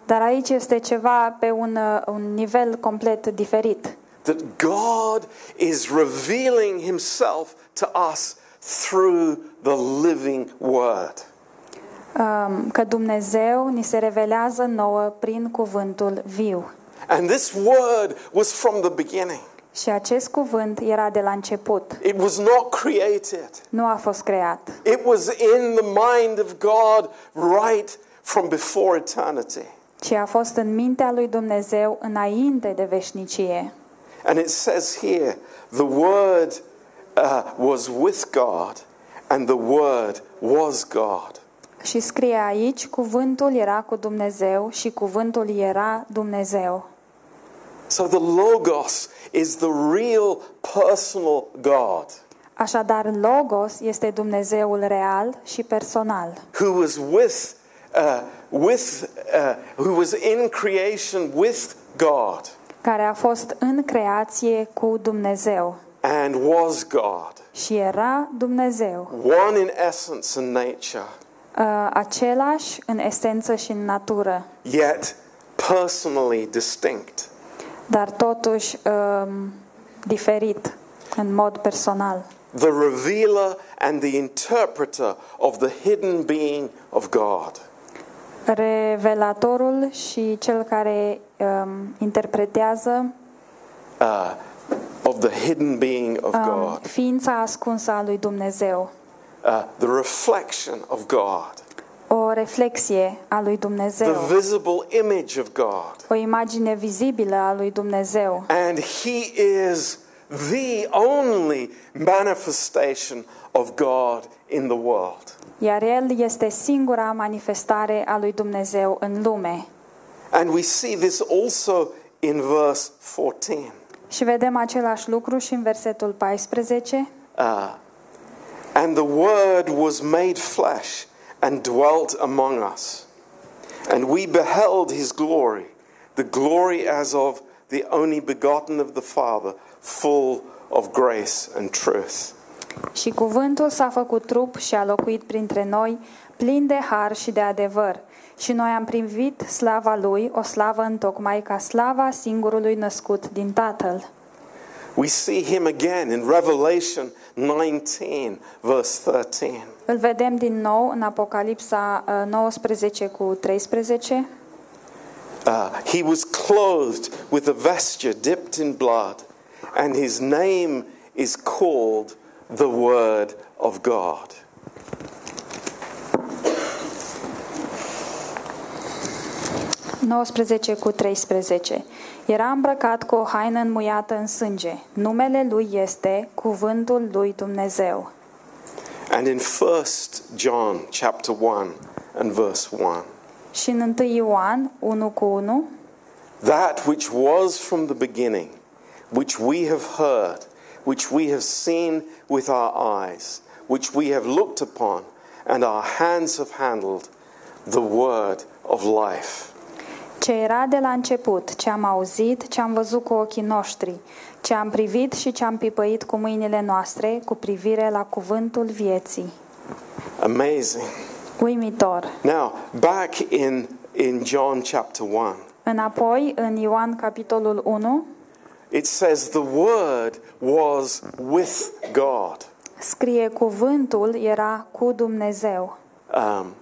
S1: Dar aici este ceva pe un, uh, un nivel complet diferit.
S2: That God is revealing Himself to us through the living Word.
S1: Um, Că Dumnezeu ni se revelează nouă prin cuvântul viu.
S2: And this Word was from the beginning,
S1: Și acest cuvânt era de la început.
S2: it was not created,
S1: Nu a fost creat.
S2: it was in the mind of God right from before eternity.
S1: Ci a fost în mintea lui Dumnezeu înainte de veșnicie.
S2: And it says here, the Word uh, was with God, and the Word was God.
S1: Și scrie aici, cuvântul era cu Dumnezeu și cuvântul era Dumnezeu.
S2: So the Logos is the real personal God
S1: Așadar, Logos este Dumnezeul real și personal,
S2: who was with, uh, with uh, who was in creation with God
S1: care a fost în creație cu Dumnezeu
S2: and was God,
S1: și era Dumnezeu,
S2: one in essence and nature,
S1: uh, același în esență și în natură,
S2: yet personally distinct.
S1: dar totuși um, diferit în mod personal.
S2: the revealer and the interpreter of the hidden being of God.
S1: Revelatorul și cel care um, interpretează
S2: Uh, of the hidden being of
S1: um,
S2: God.
S1: ființa ascunsă a lui Dumnezeu,
S2: Uh, the reflection of God.
S1: o reflexie a lui
S2: The
S1: Dumnezeu,
S2: visible image of God.
S1: o imagine vizibilă a lui Dumnezeu
S2: And He is the only manifestation of God in the world.
S1: Iar El este singura manifestare a lui Dumnezeu în lume.
S2: And we see this also in verse 14.
S1: Și vedem același lucru și în versetul 14.
S2: Uh, and the Word was made flesh and dwelt among us. And we beheld his glory, the glory as of the only begotten of the Father, full of grace and truth.
S1: Și cuvântul s-a făcut trup și a locuit printre noi, plin de har și de adevăr. Și noi am privit slava lui, o slavă întocmai ca slava singurului născut din Tatăl.
S2: We see him again in Revelation 19, verse 13.
S1: Îl vedem din nou în Apocalipsa uh, 19 cu 13.
S2: Uh, he was clothed with a vesture dipped in blood, and his name is called the Word of God.
S1: 19 cu 13. Era îmbrăcat cu o haină înmuiată în sânge. Numele lui este Cuvântul lui Dumnezeu.
S2: And in 1 John chapter 1 and verse 1,
S1: Și în 1 Ioan 1 cu 1,
S2: that which was from the beginning, which we have heard, which we have seen with our eyes, which we have looked upon, and our hands have handled, the word of life.
S1: ce era de la început, ce am auzit, ce am văzut cu ochii noștri, ce am privit și ce am pipăit cu mâinile noastre cu privire la cuvântul vieții.
S2: Amazing.
S1: Uimitor.
S2: Now, back in, in John chapter 1,
S1: Înapoi, în Ioan capitolul 1,
S2: it says the Word was with God.
S1: scrie cuvântul era cu Dumnezeu.
S2: Um,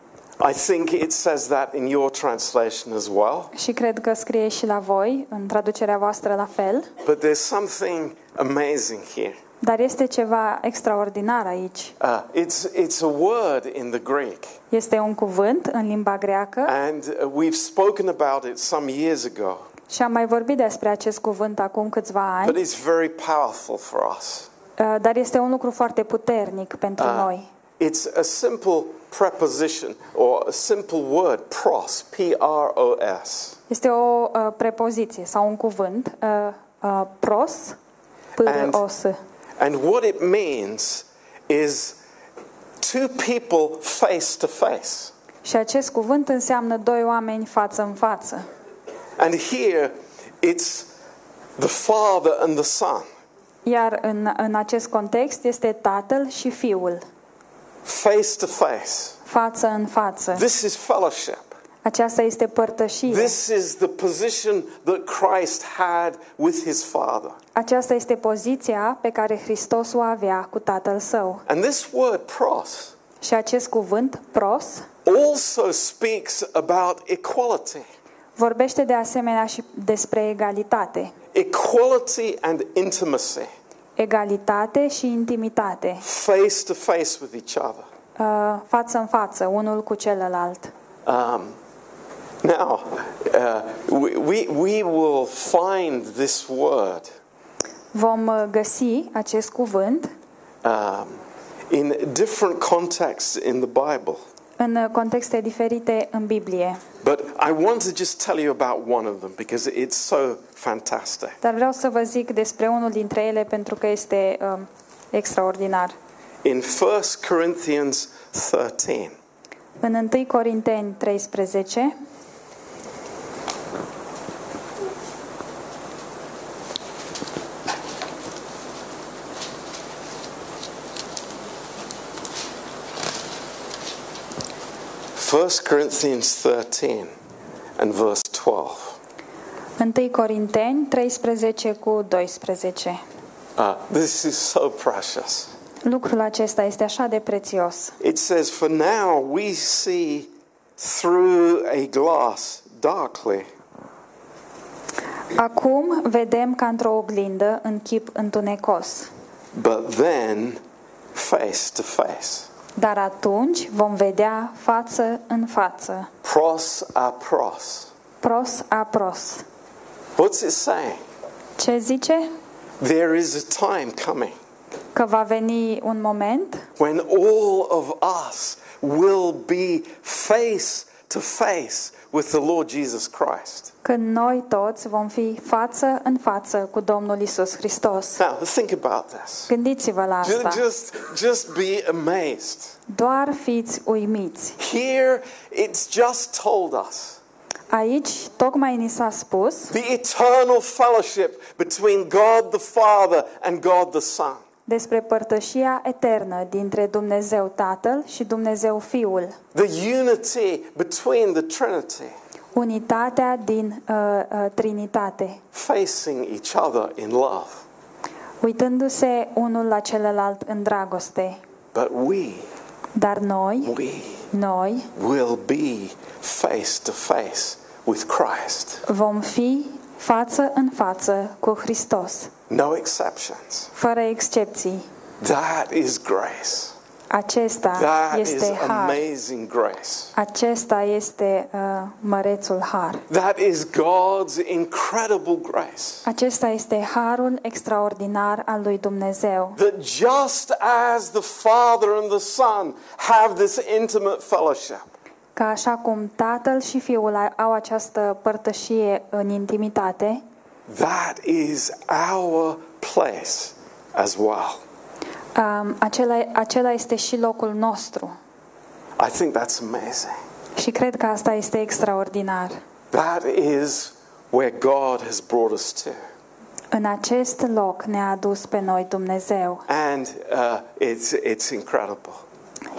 S2: I think it says that in your translation as well.
S1: Și cred că scrie și la voi, în traducerea voastră la fel.
S2: But there's something amazing here.
S1: Dar este ceva extraordinar aici.
S2: Uh, it's, it's a word in the Greek.
S1: Este un cuvânt în limba greacă
S2: And uh, we've spoken about it some years ago.
S1: Și am mai vorbit despre acest cuvânt acum câțiva
S2: But
S1: ani,
S2: it's very powerful for us.
S1: uh, dar este un lucru foarte puternic pentru
S2: Uh,
S1: noi.
S2: It's a simple preposition or a simple word, pros, P R O S.
S1: Este o uh, prepoziție sau un cuvânt, uh, uh, pros, p
S2: And-
S1: o s
S2: And what it means is two people face to face.
S1: Și acest cuvânt înseamnă doi oameni față în față.
S2: And here it's the Father and the Son
S1: Iar în, în acest context este tatăl și fiul,
S2: face to face.
S1: față în față.
S2: This is fellowship.
S1: Aceasta este părtășie.
S2: This is the position that Christ had with his Father.
S1: Aceasta este poziția pe care Hristos o avea cu tatăl său.
S2: And this word pros
S1: Și acest cuvânt, pros,
S2: also speaks about equality.
S1: Vorbește de asemenea și despre egalitate.
S2: Equality and intimacy,
S1: Egalitate și intimitate,
S2: face to face with each other.
S1: uh, față în față, unul cu celălalt.
S2: Um, now, uh, we, we, we will find this word
S1: Vom uh, găsi acest cuvânt
S2: um, in different contexts in the Bible.
S1: în uh, contexte diferite în Biblie.
S2: But I want to just tell you about one of them because it's so fantastic.
S1: Dar vreau să vă zic despre unul dintre ele pentru că este um, extraordinar.
S2: In 1 Corinthians 13,
S1: În 1 Corinteni 13,
S2: First Corinthians 13 and verse 12.
S1: 1 Corinteni 13 cu 12.
S2: Uh, this is so precious.
S1: Lucrul acesta este așa de prețios.
S2: It says, For now we see through a glass darkly,
S1: Acum vedem ca într-o oglindă în chip întunecos,
S2: but then face to face.
S1: Dar atunci vom vedea față în față,
S2: Pros a pros.
S1: pros a pros.
S2: What's it saying?
S1: Ce zice?
S2: there is a time coming
S1: că va veni un moment
S2: when all of us will be face to face with the Lord Jesus Christ.
S1: când noi toți vom fi față în față cu Domnul Isus Hristos.
S2: Now, think about this.
S1: Gândiți-vă la
S2: Ju-
S1: asta.
S2: Just, just be amazed.
S1: Doar fiți uimiți.
S2: Here, it's just told us
S1: Aici tocmai ni s-a spus
S2: the eternal fellowship between God the Father and God the Son.
S1: Despre părtășia eternă dintre Dumnezeu Tatăl și Dumnezeu Fiul,
S2: The unity between the Trinity,
S1: unitatea din uh, uh, Trinitate,
S2: facing each other in love.
S1: uitându-se unul la celălalt în dragoste.
S2: But we,
S1: Dar noi,
S2: we
S1: noi
S2: will be face to face with Christ.
S1: vom fi față în față cu Hristos,
S2: No exceptions.
S1: fără excepții.
S2: That is grace.
S1: Acesta
S2: That is
S1: este har.
S2: amazing grace.
S1: Acesta este uh, mărețul har.
S2: That is God's incredible grace.
S1: Acesta este harul extraordinar al lui Dumnezeu.
S2: That just as the Father and the Son have this intimate fellowship,
S1: Că așa cum Tatăl și Fiul au această părtășie în intimitate,
S2: that is our place as well.
S1: um, acela, acela este și locul nostru.
S2: I think that's amazing.
S1: Și cred că asta este extraordinar.
S2: That is where God has brought us to.
S1: În acest loc ne-a adus pe noi Dumnezeu
S2: And uh, it's, it's incredible.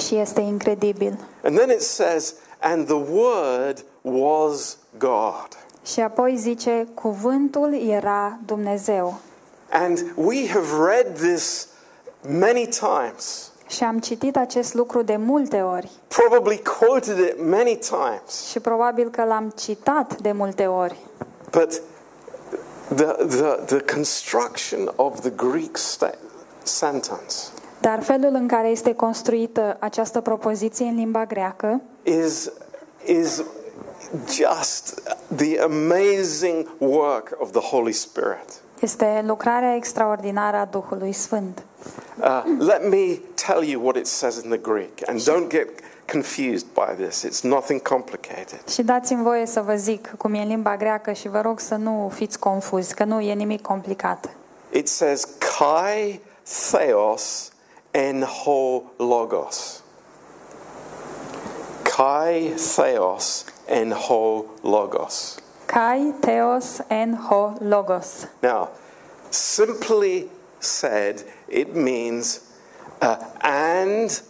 S1: și este incredibil.
S2: And then it says, and the Word was God.
S1: Și apoi zice, cuvântul era Dumnezeu.
S2: And we have read this many times,
S1: Și am citit acest lucru de multe ori
S2: probably quoted it many times.
S1: și probabil că l-am citat de multe ori.
S2: But the, the, the construction of the Greek sta- sentence
S1: Dar felul în care este construită această propoziție în limba greacă
S2: is, is just the amazing work of the Holy Spirit.
S1: este lucrarea extraordinară a Duhului Sfânt.
S2: Uh, let me tell you what it says in the Greek, and don't get confused by this. It's nothing complicated.
S1: Și dați-mi voie să vă zic cum e în limba greacă și vă rog să nu fiți confuzi, că nu e nimic complicat.
S2: It says kai theos en ho logos. Kai theos en ho logos.
S1: Kai theos en ho logos.
S2: Now, simply said, it means uh, and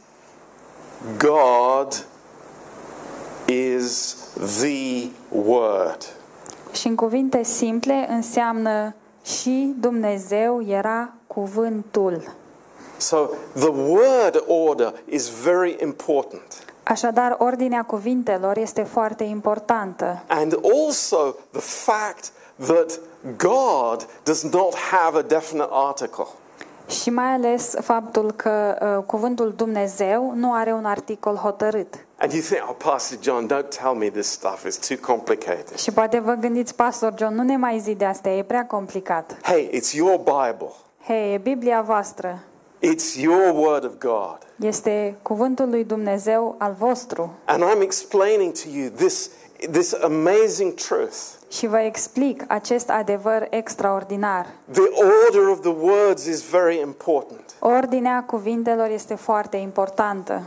S2: God is the Word.
S1: Și în cuvinte simple înseamnă și Dumnezeu era cuvântul.
S2: So the word order is very important.
S1: Așadar, ordinea cuvintelor este foarte importantă.
S2: And also the fact that God does not have a definite article.
S1: Și mai ales faptul că uh, cuvântul Dumnezeu nu are un articol hotărât.
S2: And you think, oh, Pastor John, don't tell me this stuff, it's too complicated.
S1: Și poate vă gândiți, Pastor John, nu ne mai zi de astea, e prea complicat.
S2: Hey, it's your Bible,
S1: Hei, e Biblia voastră,
S2: it's your Word of God.
S1: este cuvântul lui Dumnezeu al vostru.
S2: And I'm explaining to you this, this amazing truth.
S1: Și vă explic acest adevăr extraordinar.
S2: The order of the words is very important.
S1: Ordinea cuvintelor este foarte importantă.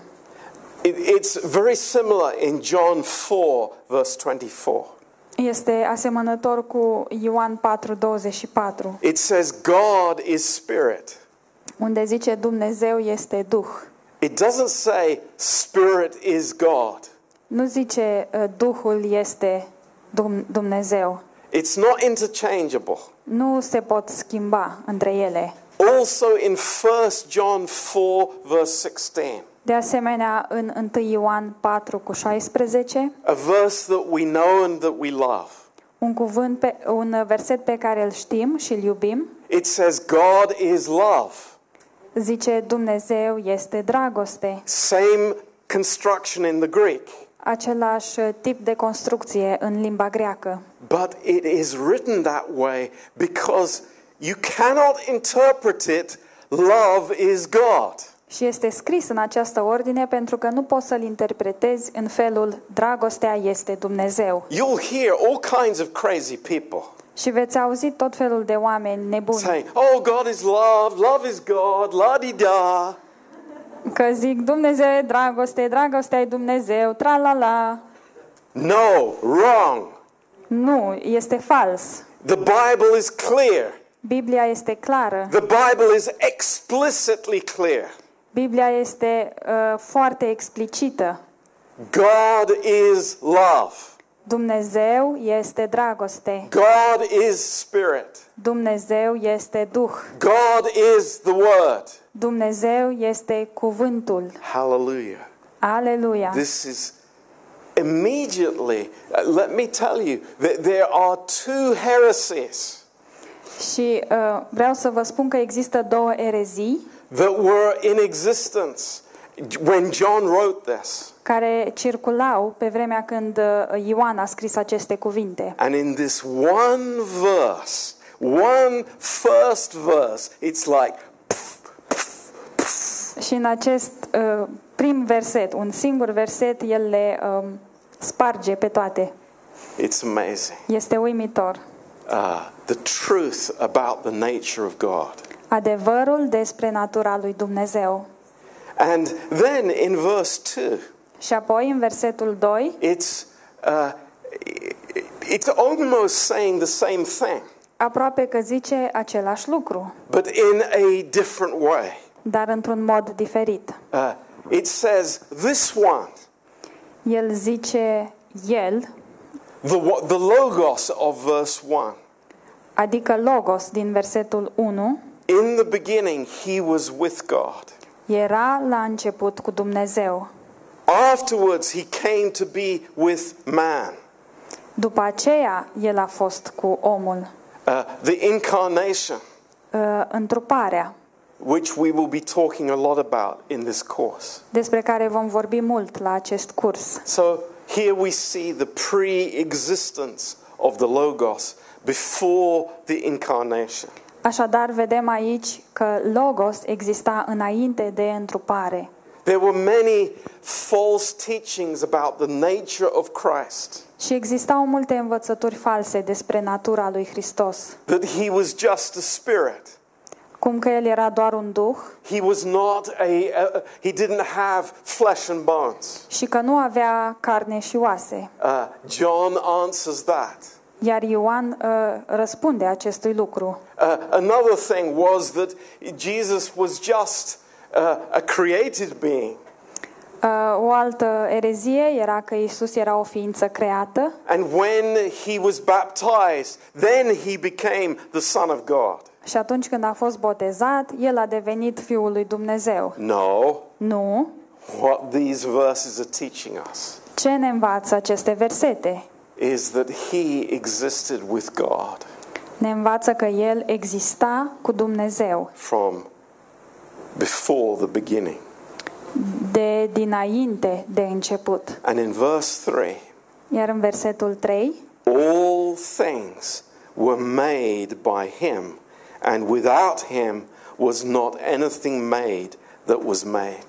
S2: It, it's very similar in John 4, verse 24.
S1: Este asemănător cu Ioan 4:24,
S2: It says, God is spirit.
S1: Unde zice Dumnezeu este Duh.
S2: It doesn't say spirit is God.
S1: Nu zice uh, Duhul este Dum- Dumnezeu.
S2: It's not interchangeable.
S1: Nu se pot schimba între ele.
S2: Also in 1 John 4, verse 16,
S1: De asemenea, în 1 Ioan 4 cu 16,
S2: a verse that we know and that we love.
S1: un cuvânt pe, un verset pe care îl știm și îl iubim,
S2: It says, God is love.
S1: Zice Dumnezeu este dragoste.
S2: Same construction in the Greek.
S1: Același tip de construcție în limba greacă.
S2: But it is written that way because you cannot interpret it, love is God.
S1: Și este scris în această ordine pentru că nu poți să-l interpretezi în felul dragostea este Dumnezeu.
S2: You'll hear all kinds of crazy people
S1: Și veți auzi tot felul de oameni nebuni
S2: saying, Oh, God is love, love is God, la di da.
S1: că zic Dumnezeu e dragoste, dragostea e Dumnezeu, tra-la-la.
S2: No, wrong.
S1: Nu, este fals.
S2: The Bible is clear.
S1: Biblia este clară.
S2: The Bible is explicitly clear.
S1: Biblia este uh, foarte explicită.
S2: God is love.
S1: Dumnezeu este dragoste.
S2: God is spirit.
S1: Dumnezeu este Duh.
S2: God is the word.
S1: Dumnezeu este cuvântul.
S2: Hallelujah.
S1: Aleluia.
S2: This is immediately, uh, let me tell you, that there are two heresies
S1: Și uh, vreau să vă spun că există două erezii
S2: that were in existence when John wrote this.
S1: care circulau pe vremea când uh, Ioan a scris aceste cuvinte.
S2: And in this one verse, one first verse, it's like,
S1: Și în acest uh, prim verset, un singur verset, el le um, sparge pe toate.
S2: it's amazing.
S1: Este uimitor.
S2: Uh, the truth about the nature of God.
S1: Adevărul despre natura lui Dumnezeu.
S2: And then in verse 2,
S1: Și apoi, în versetul 2,
S2: it's, uh, it's almost saying the same thing,
S1: aproape că zice același lucru,
S2: but in a different way.
S1: dar într-un mod diferit.
S2: Uh, it says, This one,
S1: El zice el,
S2: the, wa- the logos of verse 1,
S1: adică logos din versetul 1,
S2: in the beginning he was with God.
S1: Era la început cu Dumnezeu.
S2: Afterwards he came to be with man.
S1: După aceea, el a fost cu omul.
S2: Uh, the incarnation,
S1: Uh, Întruparea,
S2: which we will be talking a lot about in this course.
S1: despre care vom vorbi mult la acest curs.
S2: So here we see the pre existence of the Logos before the incarnation.
S1: Așadar, vedem aici că Logos exista înainte de întrupare.
S2: There were many false teachings about the nature of Christ,
S1: Și existau multe învățături false despre natura lui Hristos.
S2: that he was just a spirit.
S1: Cum că el era doar un duh
S2: He was not a, a he didn't have flesh and bones.
S1: și că nu avea carne și oase.
S2: Uh, John answers that.
S1: Iar Ioan uh, răspunde acestui lucru.
S2: Uh, another thing was that Jesus was just uh, a created being.
S1: Uh, o altă erezie era că Isus era o ființă creată
S2: And when he was baptized, then he became the Son of God.
S1: și atunci când a fost botezat, el a devenit Fiul lui Dumnezeu.
S2: No,
S1: Nu.
S2: what these verses are teaching us
S1: Ce ne învață aceste versete?
S2: Is that he existed with God
S1: Ne învață că el exista cu Dumnezeu
S2: from before the beginning.
S1: de dinainte de început.
S2: And in verse 3,
S1: Iar în versetul 3,
S2: all things were made by him, and without him was not anything made that was made.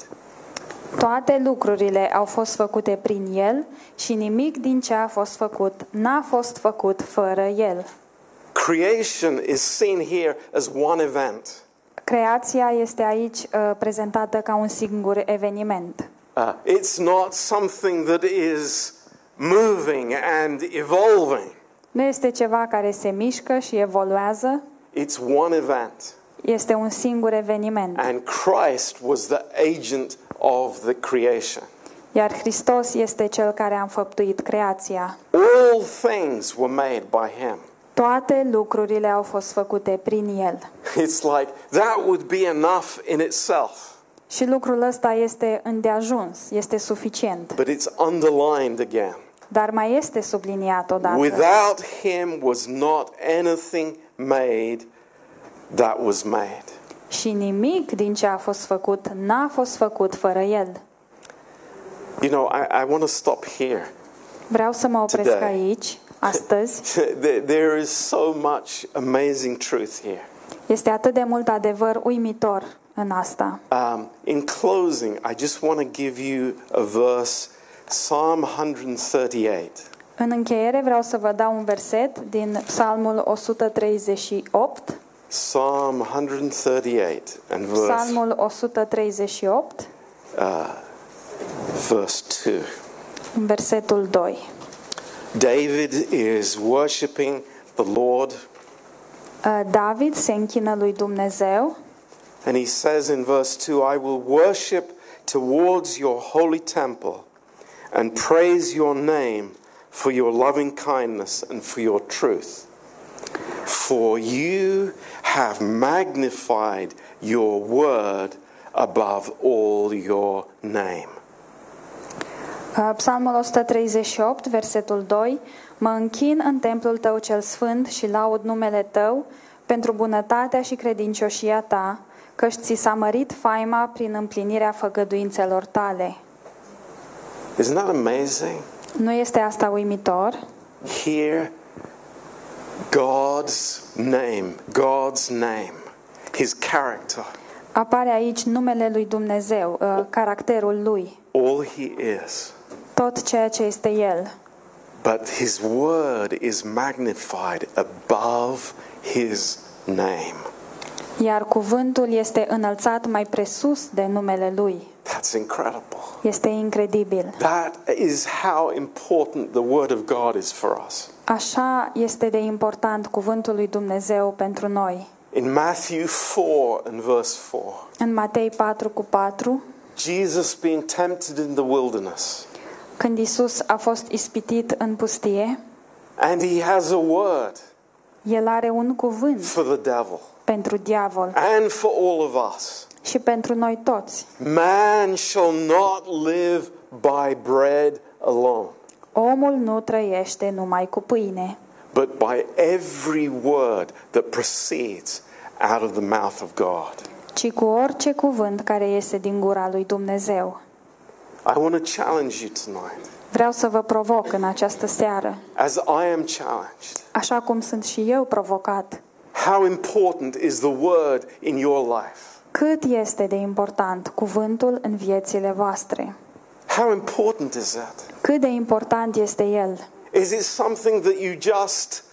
S1: Toate lucrurile au fost făcute prin el și nimic din ce a fost făcut n-a fost făcut fără el.
S2: Creation is seen here as one event.
S1: Creația este aici uh, prezentată ca un singur eveniment.
S2: Uh, it's not something that is moving and evolving.
S1: Nu este ceva care se mișcă și evoluează,
S2: It's one event.
S1: este un singur eveniment.
S2: And Christ was the agent of the creation.
S1: Iar Hristos este cel care a înfăptuit creația.
S2: All things were made by him.
S1: Toate lucrurile au fost făcute prin el.
S2: It's like that would be enough in itself,
S1: Și lucrul ăsta este îndeajuns, este suficient.
S2: but it's underlined again.
S1: Dar mai este subliniat odată.
S2: Without him was not anything made that was made.
S1: Și nimic din ce a fost făcut n-a fost făcut fără el.
S2: You know, I, I want to stop here.
S1: Vreau să mă opresc
S2: Today.
S1: aici, astăzi.
S2: There there is so much amazing truth here.
S1: Este atât de mult adevăr uimitor în asta.
S2: Um, in closing, I just want to give you a verse, Psalm 138.
S1: În încheiere vreau să vă dau un verset din Psalmul 138.
S2: Psalm 138 and verse,
S1: Psalmul 138,
S2: verse 2.
S1: în versetul 2.
S2: David is worshiping the Lord,
S1: Uh, David se închină lui Dumnezeu
S2: and he says in verse 2 I will worship towards your holy temple and praise your name for your loving kindness and for your truth. For you have magnified your word above all your name.
S1: Uh, Psalmul 138, versetul 2. Mă închin în templul tău cel sfânt și laud numele tău pentru bunătatea și credincioșia ta, căci ți s-a mărit faima prin împlinirea făgăduințelor tale.
S2: Isn't that amazing?
S1: Nu este asta uimitor?
S2: Here, God's name, God's name, His character,
S1: Apare aici numele lui Dumnezeu, uh, caracterul lui,
S2: all He is.
S1: tot ceea ce este El.
S2: But His word is magnified above His name.
S1: Iar cuvântul este înălțat mai presus de numele lui.
S2: That's incredible.
S1: Este incredibil.
S2: That is how important the Word of God is for us.
S1: Așa este de important cuvântul lui Dumnezeu pentru noi.
S2: In Matthew 4 and verse 4,
S1: În Matei 4 cu 4,
S2: Jesus being tempted in the wilderness,
S1: când Isus a fost ispitit în pustie,
S2: and he has a word
S1: el are un cuvânt
S2: for the devil
S1: pentru diavol
S2: and for all of us.
S1: și pentru noi toți.
S2: Man shall not live by bread alone,
S1: Omul nu trăiește numai cu pâine,
S2: but by every word that proceeds out of the mouth of God.
S1: ci cu orice cuvânt care iese din gura lui Dumnezeu.
S2: I want to challenge you tonight,
S1: Vreau să vă provoc în această seară,
S2: as I am challenged.
S1: așa cum sunt și eu provocat.
S2: How important is the word in your life?
S1: Cât este de important cuvântul în viețile voastre?
S2: How important is that?
S1: Cât de important este el?
S2: Is it something that you just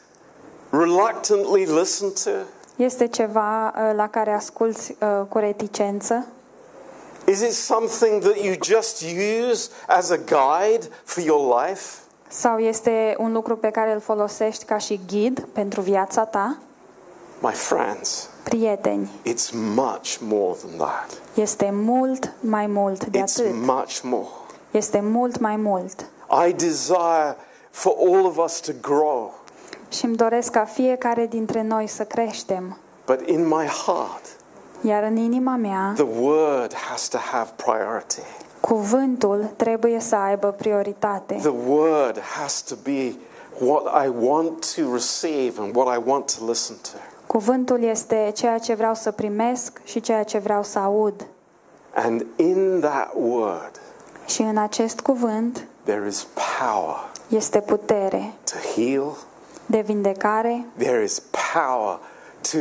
S2: reluctantly listen to?
S1: Este ceva uh, la care asculți uh, cu reticență?
S2: Is it something that you just use as a guide for your life?
S1: Sau este un lucru pe care îl folosești ca și ghid pentru viața ta?
S2: My friends,
S1: Prieteni,
S2: it's much more than that.
S1: este mult mai mult de
S2: It's
S1: atât.
S2: much more.
S1: Este mult mai mult.
S2: I desire for all of us to grow,
S1: Și îmi doresc ca fiecare dintre noi să creștem.
S2: but in my heart,
S1: Iar în inima mea,
S2: the word has to have priority.
S1: cuvântul trebuie să aibă prioritate.
S2: The word has to be what I want to receive and what I want to listen to.
S1: Cuvântul este ceea ce vreau să primesc și ceea ce vreau să aud.
S2: And in that word,
S1: Și în acest cuvânt
S2: there is power
S1: este putere
S2: to heal,
S1: de vindecare,
S2: there is power to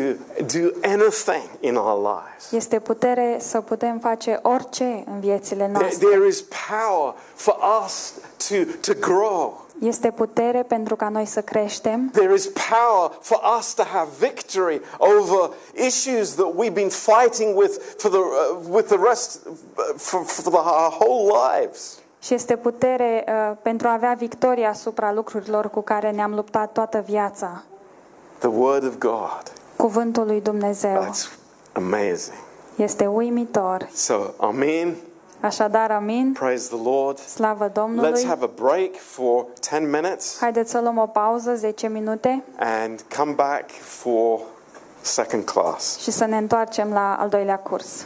S2: do anything in our lives.
S1: este putere să putem face orice în viețile
S2: There,
S1: noastre.
S2: there is power for us to, to grow.
S1: Este putere pentru ca noi să creștem.
S2: There is power for us to have victory over issues that we've been fighting with for the, uh, with the rest, uh, for, for the, our whole lives.
S1: Și este putere uh, pentru a avea victorie asupra lucrurilor cu care ne-am luptat toată viața.
S2: The Word of God.
S1: Cuvântul lui Dumnezeu
S2: That's amazing.
S1: este uimitor.
S2: So, Amen.
S1: Așadar, amin.
S2: Praise the Lord.
S1: Slavă
S2: Let's
S1: Domnului.
S2: have a break for 10 minutes
S1: Haideți să luăm o pauză, 10 minute,
S2: and come back for second class.
S1: și să ne întoarcem la al doilea curs.